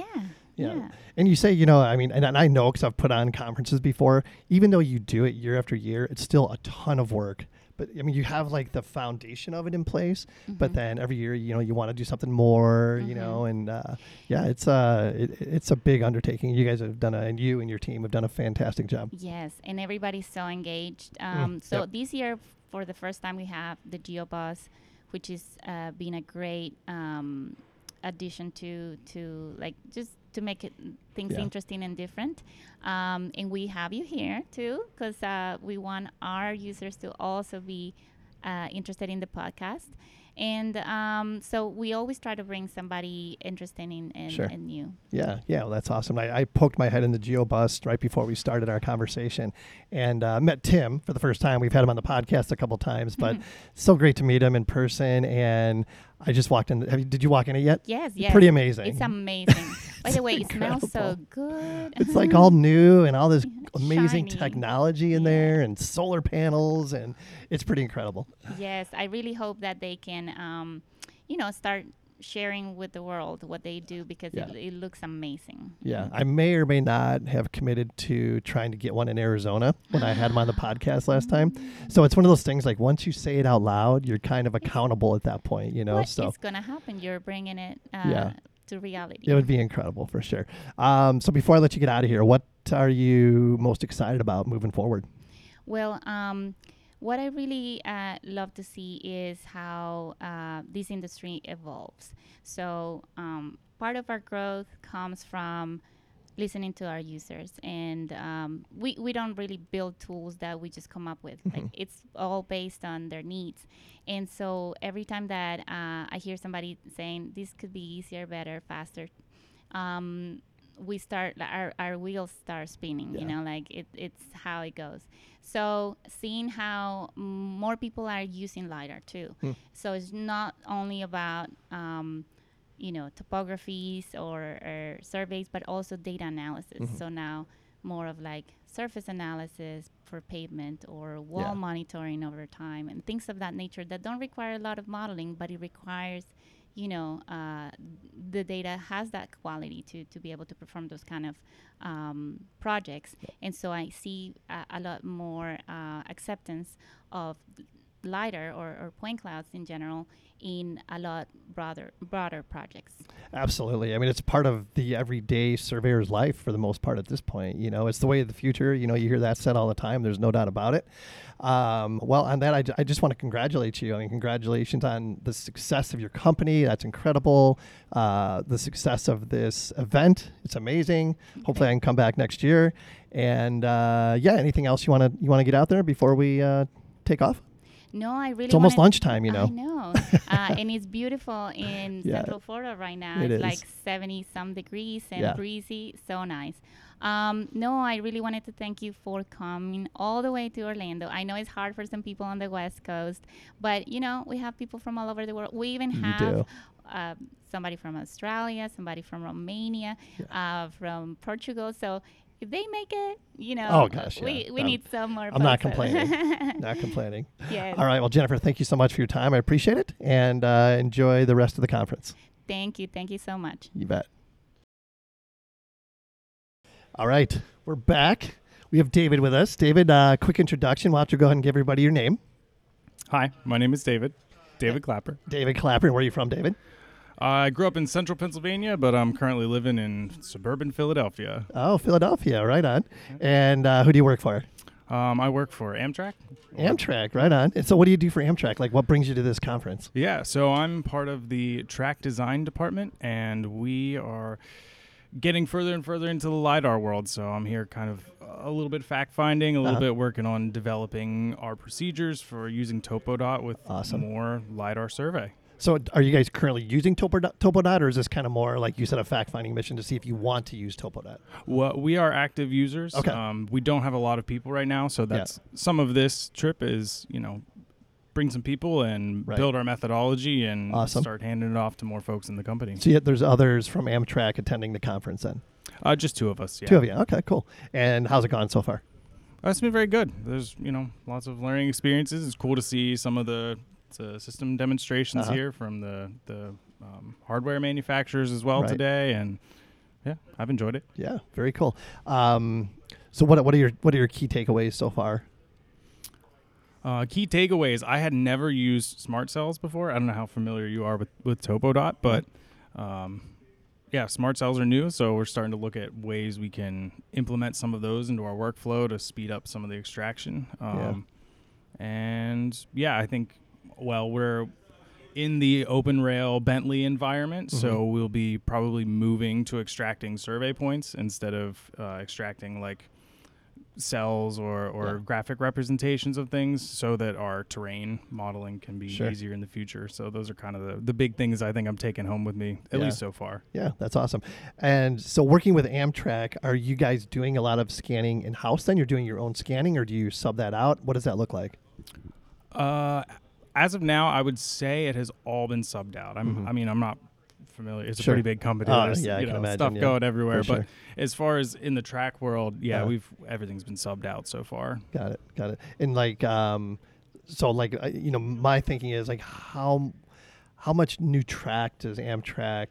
Yeah. Yeah. And you say, you know, I mean, and, and I know because I've put on conferences before, even though you do it year after year, it's still a ton of work. But I mean, you have like the foundation of it in place, but Mhm. then every year, you know, you want to do something more, you Mhm. know, and uh, yeah, it's uh, it, it's a big undertaking. You guys have done a, and you and your team have done a fantastic job. Yes, and everybody's so engaged. Um, so Mm, yep. this year, for the first time, we have the GeoBus, which has uh, been a great um, addition to to like just to make it things Yeah. interesting and different. Um, and we have you here too, because uh, we want our users to also be uh, interested in the podcast. And um, so we always try to bring somebody interesting in, in, Sure. in new. Yeah, yeah, well, that's awesome. I, I poked my head in the GeoBus right before we started our conversation, and uh, met Tim for the first time. We've had him on the podcast a couple times, but so great to meet him in person. And I just walked in. Have you, did you walk in it yet? Yes, yes. Pretty amazing. It's amazing. [LAUGHS] By the way, it smells so good. It's like all new and all this [LAUGHS] amazing Shiny. technology in Yeah. there and solar panels, and it's pretty incredible. yes, I really hope that they can, um, you know, start sharing with the world what they do because Yeah. it, it looks amazing. Yeah, I may or may not have committed to trying to get one in Arizona when I had him on the [LAUGHS] podcast last time. So it's one of those things like once you say it out loud, you're kind of accountable at that point, you know. What so is gonna happen? You're bringing it uh, Yeah. to reality. it would be incredible for sure. Um, so before I let you get out of here, what are you most excited about moving forward? Well, um, what I really uh, love to see is how uh, this industry evolves. So, um, part of our growth comes from listening to our users, and um, we, we don't really build tools that we just come up with. [LAUGHS] Like it's all based on their needs, and so every time that uh, I hear somebody saying this could be easier, better, faster, um, we start our our wheels start spinning. Yeah. You know, like it, it's how it goes. So seeing how mm, more people are using lidar too. Hmm. So it's not only about um, you know topographies or, or surveys, but also data analysis. Mhm. So now more of like surface analysis for pavement or wall Yeah. monitoring over time and things of that nature that don't require a lot of modeling, but it requires you know, uh, the data has that quality to, to be able to perform those kind of um, projects. And so I see a, a lot more uh, acceptance of LiDAR or, or point clouds in general in a lot broader broader projects. Absolutely. I mean, it's part of the everyday surveyor's life for the most part at this point. You know, it's the way of the future. You know, you hear that said all the time. There's no doubt about it. Um, well, on that, I, just want to congratulate you. I mean, congratulations on the success of your company. That's incredible. Uh, the success of this event. It's amazing. Hopefully, I can come back next year. And uh, yeah, anything else you want to you want to get out there before we uh, take off? No, I really. It's almost lunchtime, you know. I know, [LAUGHS] uh, and it's beautiful in Yeah. Central Florida right now. It it's is. like seventy some degrees and Yeah. breezy, so nice. Um, no, I really wanted to thank you for coming all the way to Orlando. I know it's hard for some people on the West Coast, but you know we have people from all over the world. We even You have uh, somebody from Australia, somebody from Romania, uh, from Portugal. So if they make it, you know, Oh, gosh, we, yeah. we Um, need some more. I'm not complaining. [LAUGHS] Not complaining. yes. All right. Well, Jennifer, thank you so much for your time. I appreciate it, and uh, enjoy the rest of the conference. Thank you. Thank you so much. You bet. All right, we're back. We have David with us. David, uh, quick introduction. Why don't you go ahead and give everybody your name? Hi, my name is David. David Clapper. David Clapper. Where are you from, David? I grew up in central Pennsylvania, but I'm currently living in suburban Philadelphia. Oh, Philadelphia. Right on. And uh, who do you work for? Um, I work for Amtrak. Amtrak. Right on. And so, what do you do for Amtrak? Like, what brings you to this conference? Yeah, so I'm part of the track design department, and we are getting further and further into the LiDAR world. So I'm here kind of a little bit fact finding, a little Uh-huh. bit working on developing our procedures for using TopoDot with Awesome. more LiDAR survey. So are you guys currently using Topodot, Topodot or is this kind of more like you said a fact finding mission to see if you want to use Topodot? Well, we are active users. Okay. Um, we don't have a lot of people right now, so that's some of this trip is you know bring some people and Right. build our methodology and Awesome. start handing it off to more folks in the company. So yet there's others from Amtrak attending the conference then. Uh, just two of us. Yeah. Two of you. Okay, cool. And how's it gone so far? Uh, It's been very good. There's you know lots of learning experiences. It's cool to see some of the, the system demonstrations Uh-huh. here from the the um, hardware manufacturers as well Right. today, and yeah, I've enjoyed it. Yeah, very cool. Um, so what what are your what are your key takeaways so far? Uh, key takeaways: I had never used smart cells before. I don't know how familiar you are with with Topodot, but um, yeah, smart cells are new, so we're starting to look at ways we can implement some of those into our workflow to speed up some of the extraction. Um, And yeah, I think well we're in the open rail Bentley environment, so we'll be probably moving to extracting survey points instead of uh, extracting like cells or, or Yeah. graphic representations of things so that our terrain modeling can be Sure. easier in the future. So those are kind of the, the big things I think I'm taking home with me, at Yeah. least so far. Yeah, that's awesome. And so working with Amtrak, are you guys doing a lot of scanning in house then? You're doing your own scanning or do you sub that out? What does that look like? Uh, as of now, I would say it has all been subbed out. I'm, Mhm. I mean, I'm not familiar. It's Sure. a pretty big company. Uh, There's yeah, you can know, imagine, stuff yeah, going everywhere. But as far as in the track world, yeah, Uh-huh. we've everything's been subbed out so far. Got it. Got it. And like, um, so like, uh, you know, my thinking is like, how, how much new track does Amtrak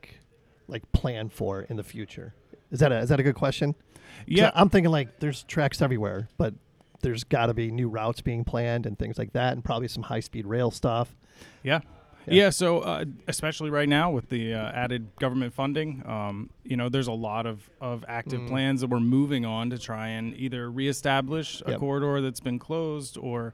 like plan for in the future? Is that a, is that a good question? Yeah, I'm thinking like there's tracks everywhere, but there's got to be new routes being planned and things like that, and probably some high speed rail stuff. Yeah. Yeah. Yeah, so uh, especially right now with the uh, added government funding, um, you know, there's a lot of, of active Mm. plans that we're moving on to try and either reestablish a Yep. corridor that's been closed or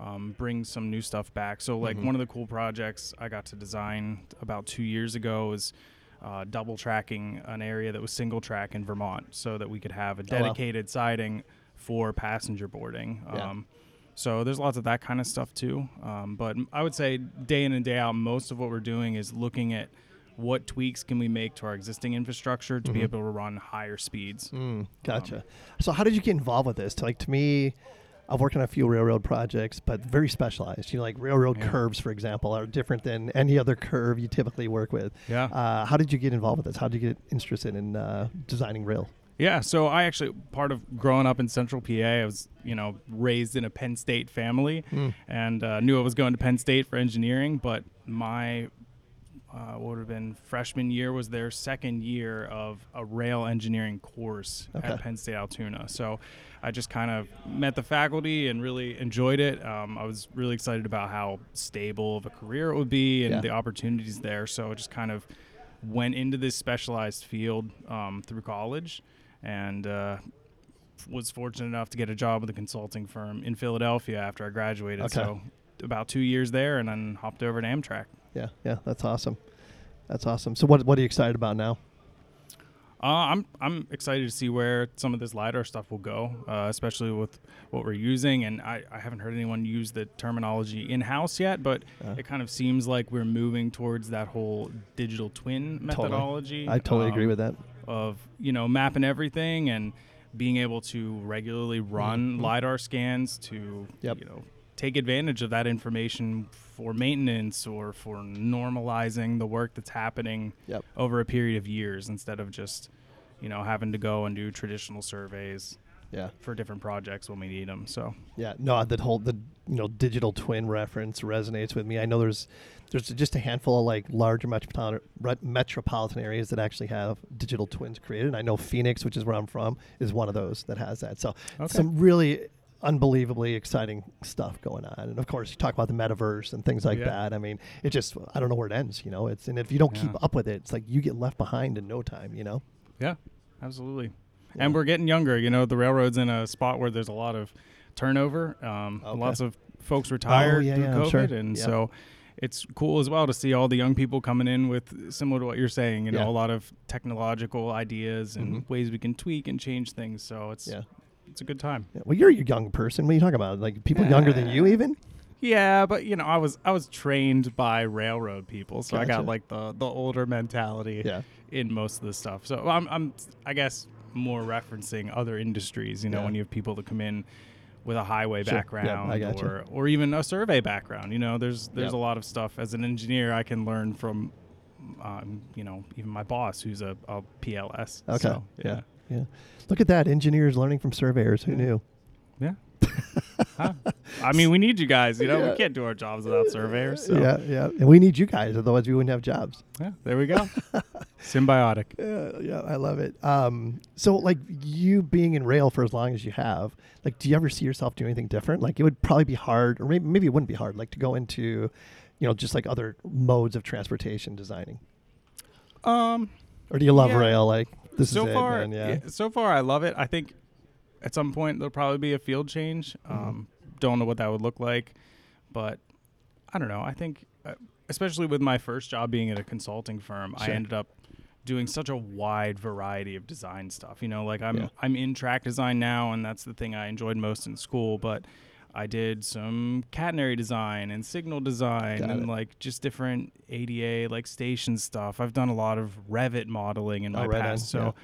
um, bring some new stuff back. So, like, Mhm. one of the cool projects I got to design about two years ago is uh, double tracking an area that was single track in Vermont so that we could have a Oh, wow. dedicated siding for passenger boarding. Yeah. Um, so there's lots of that kind of stuff too. Um, but I would say day in and day out, most of what we're doing is looking at what tweaks can we make to our existing infrastructure to be Mhm. able to run higher speeds. Mm, gotcha. so how did you get involved with this? To, like to me, I've worked on a few railroad projects, but very specialized. You know, like railroad Yeah. curves, for example, are different than any other curve you typically work with. Yeah. Uh, how did you get involved with this? How did you get interested in uh, designing rail? Yeah, so I actually part of growing up in Central PA, I was you know raised in a Penn State family, Mm. and uh, knew I was going to Penn State for engineering. But my uh, what would have been freshman year was their second year of a rail engineering course Okay. at Penn State Altoona. So I just kind of met the faculty and really enjoyed it. Um, I was really excited about how stable of a career it would be and Yeah. the opportunities there. So it just kind of went into this specialized field um, through college and uh, was fortunate enough to get a job with a consulting firm in Philadelphia after I graduated. Okay. So about two years there and then hopped over to Amtrak. Yeah, yeah, that's awesome. That's awesome. So what what are you excited about now? Uh, I'm I'm excited to see where some of this lidar stuff will go, uh, especially with what we're using. And I, I haven't heard anyone use the terminology in house yet, but Uh. it kind of seems like we're moving towards that whole digital twin Totally. methodology. I totally agree um, with that. Of you know mapping everything and being able to regularly run Mhm. lidar scans to Yep. you know take advantage of that information for maintenance or for normalizing the work that's happening Yep. over a period of years instead of just you know having to go and do traditional surveys Yeah. for different projects when we need them so Yeah, no, the whole the you know digital twin reference resonates with me. I know there's there's just a handful of like larger metropolitan metropolitan areas that actually have digital twins created. And I know Phoenix, which is where I'm from, is one of those that has that. So Okay. some really unbelievably exciting stuff going on. And of course, you talk about the metaverse and things like Yeah. that. I mean, it just I don't know where it ends. You know, it's and if you don't keep up with it, it's like you get left behind in no time. You know. yeah absolutely Yeah. and we're getting younger you know the railroad's in a spot where there's a lot of turnover um, Okay. lots of folks retired Oh, yeah, through yeah, covid sure. and so it's cool as well to see all the young people coming in with similar to what you're saying you know a lot of technological ideas and Mhm. ways we can tweak and change things so it's Yeah. it's a good time. Well, you're a young person. What are you talking about? Like people younger than you, even? Yeah, but you know, I was I was trained by railroad people, so I got like the the older mentality Yeah. in most of the stuff. So I'm I'm I guess more referencing other industries. You know, Yeah. when you have people that come in with a highway Sure. Background I gotcha. or or even a survey background. You know, there's there's Yeah. a lot of stuff as an engineer I can learn from. Um, you know, even my boss, who's a, a PLS. Okay. So, yeah. Yeah. Look at that. Engineers learning from surveyors. Who knew? Yeah. [LAUGHS] Huh? I mean, we need you guys. You know, Yeah. we can't do our jobs without surveyors. So. Yeah. Yeah. And we need you guys. Otherwise, we wouldn't have jobs. Yeah, there we go. [LAUGHS] Symbiotic. [LAUGHS] Yeah, yeah, I love it. Um, so like you being in rail for as long as you have, like, do you ever see yourself doing anything different? Like, it would probably be hard, or maybe, maybe it wouldn't be hard, like to go into, you know, just like other modes of transportation designing. Um, Or do you love Yeah. rail? Like, this so is far, it, man. Yeah. yeah, so far I love it. I think at some point there'll probably be a field change. Mm-hmm. Um, don't know what that would look like, but I don't know. I think, uh, especially with my first job being at a consulting firm, I ended up doing such a wide variety of design stuff. You know, like I'm Yeah. I'm in track design now, and that's the thing I enjoyed most in school, but. I did some catenary design and signal design Got and it. like just different ADA like station stuff. I've done a lot of Revit modeling in Oh, my right on, past. So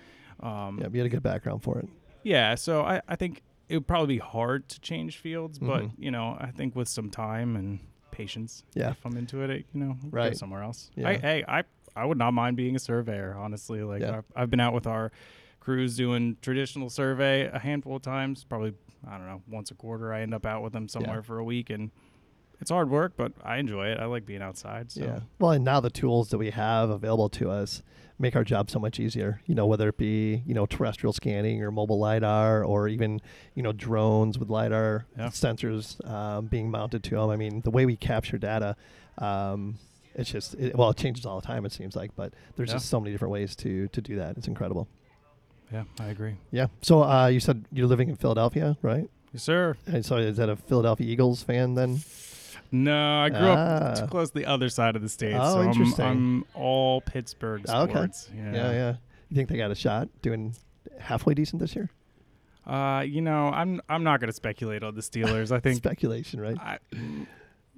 um, yeah, you had a good background for it. yeah, so I, I think it would probably be hard to change fields, but Mhm. you know, I think with some time and patience, Yeah. if I'm into it, it you know, go somewhere else. Yeah. I, hey, I I would not mind being a surveyor, honestly. Like Yeah. I've, I've been out with our crews doing traditional survey a handful of times, probably I don't know, once a quarter. I end up out with them somewhere for a week, and it's hard work, but I enjoy it. I like being outside. So. Yeah. Well, and now the tools that we have available to us make our job so much easier. You know, whether it be you know terrestrial scanning or mobile lidar, or even you know drones with lidar Yeah. sensors um, being mounted to them. I mean, the way we capture data. Um, it's just it, well, it changes all the time. It seems like, but there's Yeah. just so many different ways to to do that. It's incredible. yeah, I agree. Yeah. So uh, you said you're living in Philadelphia, right? Yes, sir. And so is that a Philadelphia Eagles fan then? No, I grew up Ah. too close to the other side of the state. Oh, so I'm- I'm, all Pittsburgh Okay. sports. Yeah. yeah, You think they got a shot doing halfway decent this year? Uh, you know, I'm I'm not going to speculate on the Steelers. I [LAUGHS] think speculation, right? I,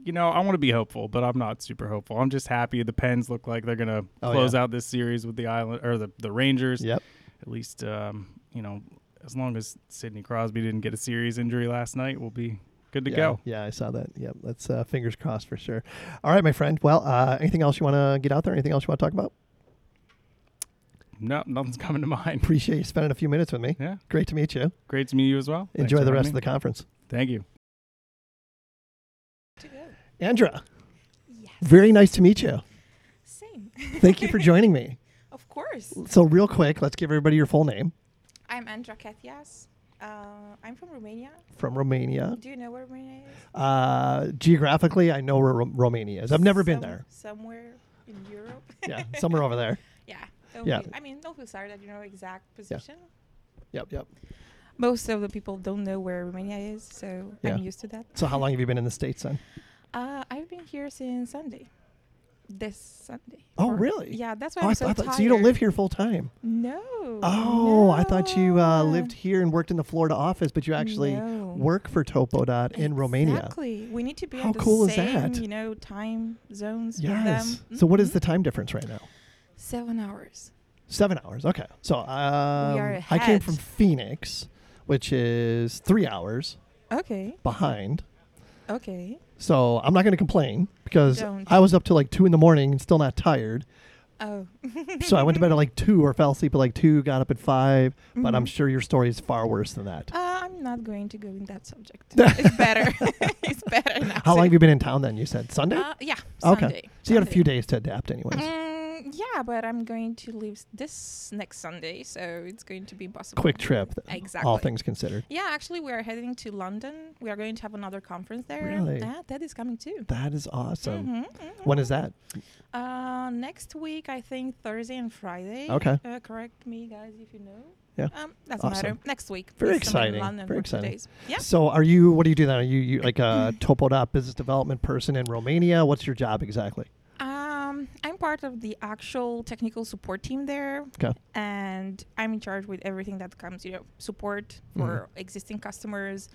you know, I want to be hopeful, but I'm not super hopeful. I'm just happy the Pens look like they're going to Oh, close yeah. out this series with the Island or the the Rangers. Yep. At least, um, you know, as long as Sidney Crosby didn't get a serious injury last night, we'll be good to yeah, go. Yeah, I saw that. Yep. Let's uh, fingers crossed for sure. All right, my friend. Well, uh, anything else you want to get out there? Anything else you want to talk about? No, nothing's [LAUGHS] coming to mind. Appreciate you spending a few minutes with me. Yeah, Great to meet you. great to meet you as well. Enjoy the rest of the conference. Thank you. Andra, Yes. very nice to meet you. Same. Thank you for [LAUGHS] joining me. Of course. So, real quick, let's give everybody your full name I'm Andra Catias. Uh, I'm from Romania. from Romania. Do you know where Romania is? Uh, geographically, I know where Ro- Romania is. I've never been there. Somewhere in Europe. [LAUGHS] Yeah, [LAUGHS] somewhere over there. yeah. Don't Yeah. Be, I mean, don't feel sorry that you know exact position. Yeah. Yep, yep. Most of the people don't know where Romania is, so Yeah. I'm used to that. So, how long have you been in the States then? Uh, I've been here since Sunday. This Sunday. Oh, Or- really? Yeah, that's why Oh, I'm I so thought, tired. so you don't live here full time. No. Oh, I thought you uh, lived here and worked in the Florida office, but you actually No. work for Topodot in Romania. Exactly. We need to be How cool is that? you know, time zones Yes. with them. So, what is Mhm. the time difference right now? Seven hours. Seven hours. Okay. So, um, I came from Phoenix, which is three hours Okay. behind. Okay. So, I'm not going to complain because Don't. I was up till like two in the morning and still not tired. Oh. so, I went to bed at like [LAUGHS] two or fell asleep at like two, got up at five. But I'm Mhm. sure your story is far worse than that. Uh, I'm not going to go in that subject. [LAUGHS] it's better. [LAUGHS] it's better now. How long have you been in town then? You said Sunday? Uh, yeah. okay. Sunday. So, you had a few days to adapt, anyways. Mm, yeah, but I'm going to leave this next Sunday, so it's going to be impossible. Quick trip, th- all things considered. Yeah, actually, we are heading to London. We are going to have another conference there. Really? Yeah, that is coming too. That is awesome. Mhm, mhm. When is that? Uh, next week, I think Thursday and Friday. Okay. Uh, correct me, guys, if you know. Yeah. Um, doesn't matter. Awesome. Next week. Very because I'm in exciting. London Very exciting. days. Yeah. So, are you? What do you do then? Are you, you like [CLEARS THROAT] a Topodot business development person in Romania? What's your job exactly? I'm part of the actual technical support team there. Okay. And I'm in charge with everything that comes, you know, support Mm-hmm. for existing customers,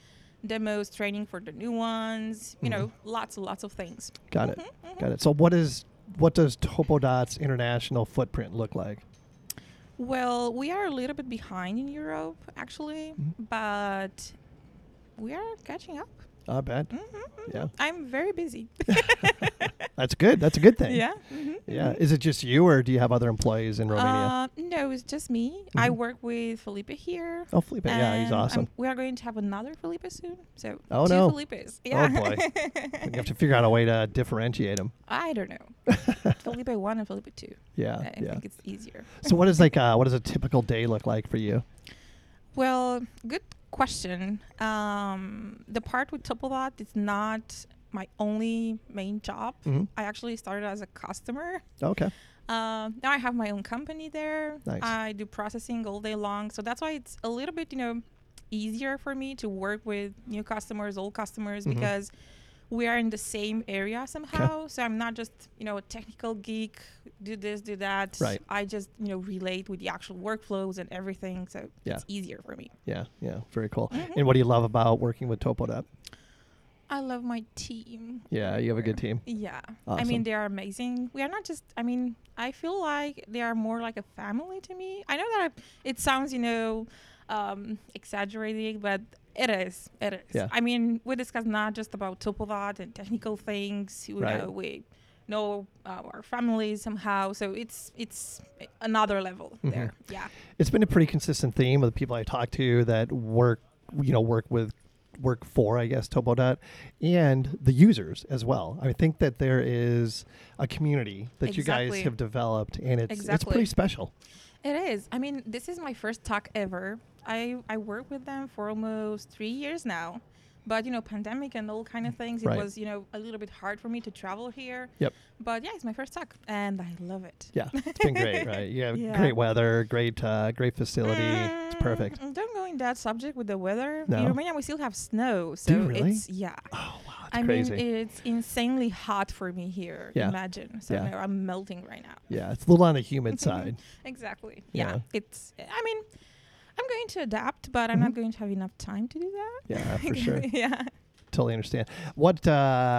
demos, training for the new ones. You Mhm. know, lots and lots of things. Got it. Mhm, mhm. Got it. So what is what does Topodot's international footprint look like? Well, we are a little bit behind in Europe, actually, but we are catching up. I bet. Mhm, mhm. Yeah. I'm very busy. [LAUGHS] That's good. That's a good thing. yeah. mhm, Yeah. mhm. Is it just you, or do you have other employees in Romania? Uh, no, it's just me. I Mhm. work with Felipe here. oh, Felipe. Yeah, he's and I'm- awesome. we are going to have another Felipe soon. So Oh, two no. Felipes. Yeah. boy. [LAUGHS] You have to figure out a way to differentiate them. I don't know. [LAUGHS] Felipe one and Felipe two. Yeah. I yeah. think it's easier. So what is like uh, what does a typical day look like for you? Well, good question. Um, the part with Topodot is not my only main job. Mhm. I actually started as a customer. Okay. Um, now I have my own company there. Nice. I do processing all day long, so that's why it's a little bit, you know, easier for me to work with new customers, old customers, Mhm. because we are in the same area somehow. So I'm not just, you know, a technical geek, do this, do that. Right. I just, you know, relate with the actual workflows and everything, so Yeah. it's easier for me. Yeah. Yeah. Very cool. Mhm. And what do you love about working with Topodot? I love my team. Yeah, you have a good team. Yeah. I mean, they are amazing. We are not just, I mean, I feel like they are more like a family to me. I know that it sounds, you know, um, exaggerating, but it is. It is. Yeah. I mean, we discuss not just about Topodot and technical things. You Right. know, we know uh, our families somehow. So it's it's another level Mhm. there. Yeah. It's been a pretty consistent theme with the people I talk to that work, you know, work with, work for, I guess, Topodot, and the users as well. I think that there is a community that you guys have developed, and it's it's pretty special. It is. I mean, this is my first talk ever. I I work with them for almost three years now, but you know, pandemic and all kind of things. It was you know a little bit hard for me to travel here. Yep. But yeah, it's my first talk, and I love it. Yeah, it's been great, right? [LAUGHS] You have Yeah. great weather, great, uh, great facility. it's perfect. Mm, Don't go in that subject with the weather. No? In Romania, we still have snow, so really? it's yeah. Oh wow, I crazy. mean, it's insanely hot for me here. Yeah. Imagine. So Yeah. I'm melting right now. yeah, it's a little on the humid [LAUGHS] side. Exactly. Yeah. Yeah. It's. I mean, I'm going to adapt, but I'm Mhm. not going to have enough time to do that. Yeah, for [LAUGHS] sure. [LAUGHS] yeah. Totally understand. What uh,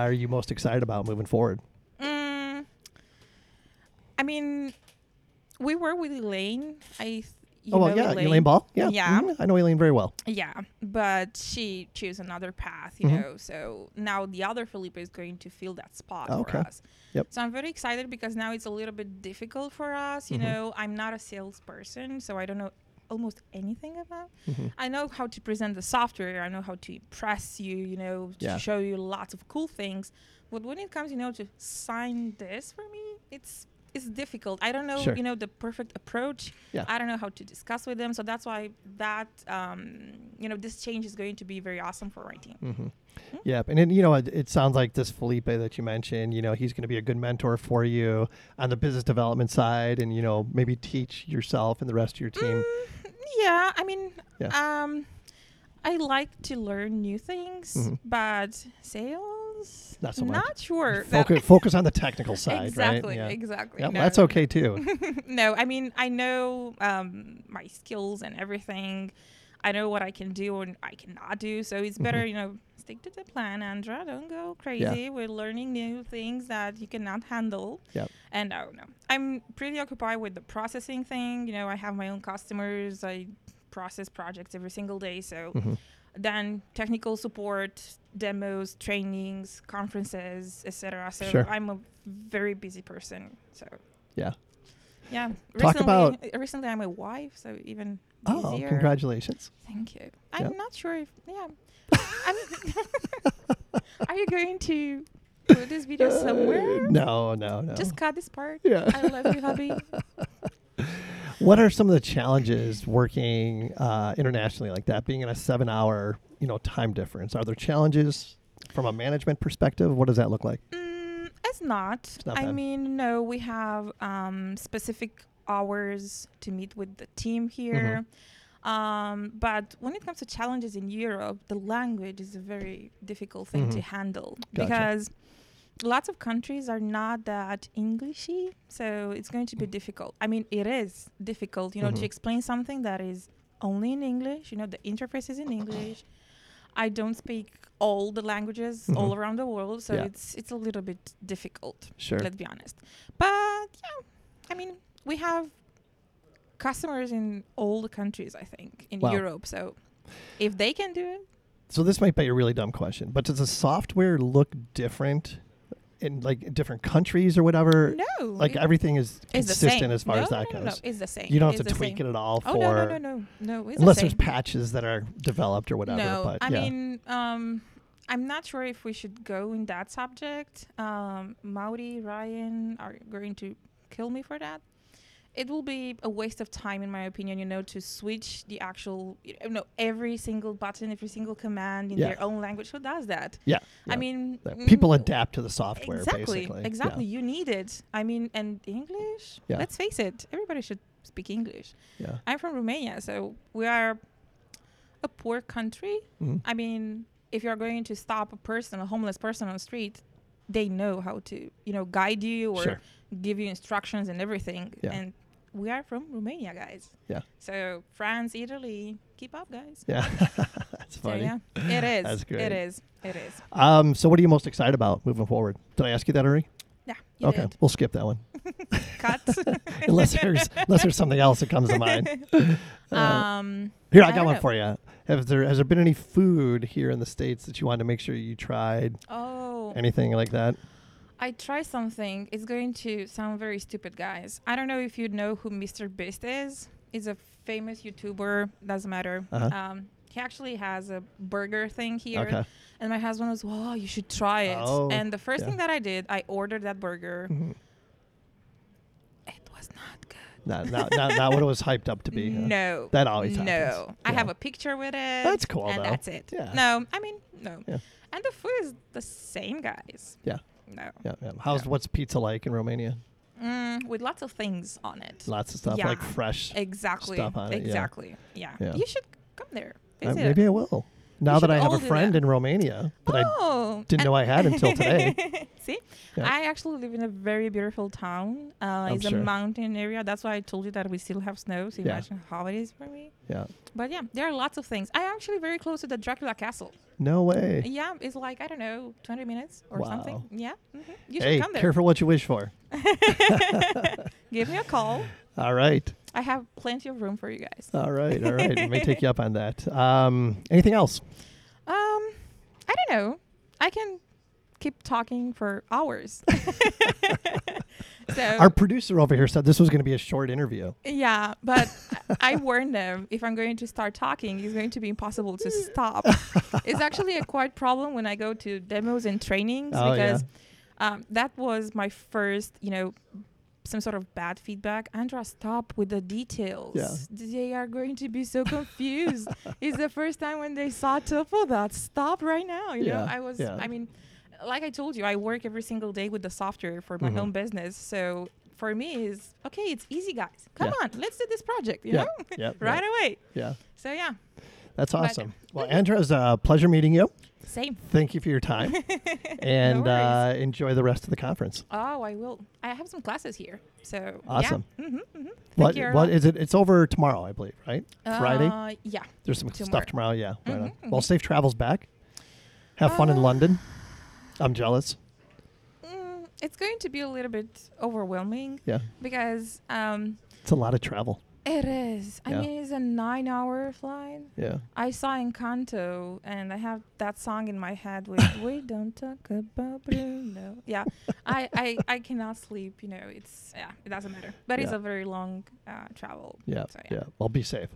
are you most excited about moving forward? Mm, I mean, we were with Elaine. I. You oh well, yeah, Elaine. Elaine Ball. Yeah, Yeah. mhm, I know Elaine very well. Yeah, but she chose another path, you Mhm. know. So now the other Felipe is going to fill that spot Okay. for us. Yep. So I'm very excited because now it's a little bit difficult for us. You Mhm. know, I'm not a salesperson, so I don't know almost anything about. Mhm. I know how to present the software. I know how to impress you. You know, to Yeah. show you lots of cool things. But when it comes, you know, to sign this for me, it's it's difficult. I don't know, Sure. you know, the perfect approach. Yeah. I don't know how to discuss with them. So that's why that, um, you know, this change is going to be very awesome for my team. hmm Yep, and then you know it, it sounds like this Felipe that you mentioned. You know he's going to be a good mentor for you on the business development side, and you know maybe teach yourself and the rest of your team. Mm, yeah, I mean, Yeah. um, I like to learn new things, Mhm. but sales, Not so much. Not sure. Focus, focus on the technical side, exactly, right? Yeah. exactly. Yeah, no. that's okay too. [LAUGHS] no, I mean, I know um, my skills and everything. I know what I can do and I cannot do. So it's better, Mhm. you know, stick to the plan, Andra. Don't go crazy We're learning new things that you cannot handle. Yep. And I don't know. I'm pretty occupied with the processing thing. You know, I have my own customers. I process projects every single day. So Mhm. Then technical support, demos, trainings, conferences, etc. So Sure. I'm a very busy person. So Yeah. yeah. Talk recently, about- uh, recently I'm a wife, so even Oh, easier. congratulations! Thank you. I'm Yep. not sure if yeah. [LAUGHS] [LAUGHS] Are you going to put this video somewhere? Uh, no, no, no. Just cut this part. yeah. I love you, hubby. [LAUGHS] what are some of the challenges working uh, internationally like that? Being in a seven-hour, you know, time difference. Are there challenges from a management perspective? What does that look like? Mm, it's not. not I bad. mean, no, we have um, specific hours to meet with the team here. Mm-hmm. Um, but when it comes to challenges in Europe, the language is a very difficult thing to Mhm. handle Gotcha. because lots of countries are not that Englishy, so it's going to be difficult. I mean, it is difficult, you know, Mhm. to explain something that is only in English. You know, the interface is in English. I don't speak all the languages Mhm. all around the world, so Yeah. it's it's a little bit difficult. Sure. Let's be honest. But yeah, I mean, we have customers in all the countries. I think in Wow. Europe. So if they can do it, So this might be a really dumb question, but does the software look different in like different countries or whatever? no, Like everything is it's consistent as far no, as that no, no, goes. No, it's the same. You don't have It's to tweak same. it at all for Oh no, no, no, no, no. It's the unless there's patches that are developed or whatever. No, but I yeah. mean, um, I'm not sure if we should go in that subject. Um, Mauri, Ryan are going to kill me for that. It will be a waste of time, in my opinion, you know, to switch the actual, you know, every single button, every single command in Yeah. their own language. Who does that? yeah, I yeah. mean, That mm, people adapt to the software exactly, basically. Yeah. exactly. You need it. I mean, and English. Yeah. Let's face it, everybody should speak English. Yeah. I'm from Romania, so we are a poor country. Mhm. I mean, if you're going to stop a person, a homeless person on the street, they know how to, you know, guide you or Sure. give you instructions and everything. Yeah. And we are from Romania, guys. Yeah. So France, Italy, keep up, guys. Yeah. [LAUGHS] That's So funny. yeah, it is. That's great. It is. It is. Um, so what are you most excited about moving forward? Did I ask you that already? Yeah. You okay, did. we'll skip that one. [LAUGHS] Cut. [LAUGHS] unless there's unless there's something else that comes to mind. Uh, um. here, I, I got one know. for you. Have there has there been any food here in the states that you wanted to make sure you tried? Oh. Anything like that? I try something. It's going to sound very stupid, guys. I don't know if you know who Mr. Beast is. He's a famous YouTuber. Doesn't matter. Uh-huh. Um, he actually has a burger thing here. Okay. And my husband was, "Wow, you should try it." Oh, and the first yeah. thing that I did, I ordered that burger. Mhm. It was not good. Not, not, not, not what it was hyped up to be. huh? No. That always happens. no. happens. I have a picture with it. That's cool, And though. that's it. Yeah. No, I mean no. Yeah. And the food is the same, guys. Yeah. No. Yeah, yeah. How's Yeah. what's pizza like in Romania? Mm, with lots of things on it. Lots of stuff Yeah. like fresh. Exactly. stuff on it, yeah. Exactly. Yeah. Yeah. You should come there. Uh, maybe I will. Now that I have a friend that. in Romania that I oh, didn't know I had until today. [LAUGHS] See, Yeah. I actually live in a very beautiful town. Uh, it's sure. a mountain area. That's why I told you that we still have snow. So Yeah. imagine how it is for me. Yeah. But yeah, there are lots of things. I am actually very close to the Dracula Castle. No way. Yeah, it's like I don't know, 20 minutes or Wow. something. Yeah, hmm you should Hey, come there. careful what you wish for. [LAUGHS] Give me a call. All right. I have plenty of room for you guys. All right. All right. Let me take you up [LAUGHS] on that. Um, anything else? Um, I don't know. I can keep talking for hours. [LAUGHS] [LAUGHS] so Our producer over here said this was going to be a short interview. yeah, but I warned them if I'm going to start talking, it's going to be impossible to stop. [LAUGHS] it's actually a quite problem when I go to demos and trainings Oh, yeah. because um, that was my first, you know, some sort of bad feedback. Andra, stop with the details. Yeah. They are going to be so confused. [LAUGHS] it's the first time when they saw Topo that stop right now. You know, I was, yeah. I mean, like I told you, I work every single day with the software for my Mhm. own business. So for me, is okay. It's easy, guys. Come Yeah. on, let's do this project. You Yeah, know, yeah, [LAUGHS] right away. Yeah. So yeah, That's But- awesome. Well, Andrea, it's a pleasure meeting you. same. Thank you for your time [LAUGHS] and no uh, enjoy the rest of the conference. oh, I will. I have some classes here. So Awesome. Yeah. Mm-hmm, mm-hmm. What, what is it? It's over tomorrow, I believe, right? Friday? Uh, yeah. There's some tomorrow. stuff tomorrow. Yeah. Right. Mhm, Well, mhm. safe travels back. Have fun in Uh, London. I'm jealous. Mm, it's going to be a little bit overwhelming Yeah. because um, It's a lot of travel. it is. I mean, it's a nine-hour flight. Yeah. I saw Encanto, and I have that song in my head with [LAUGHS] "We don't talk about Bruno." Yeah, I, I I cannot sleep. You know, it's yeah, it doesn't matter. But it's a very long uh, travel. Yeah. So, yeah. Well, be safe.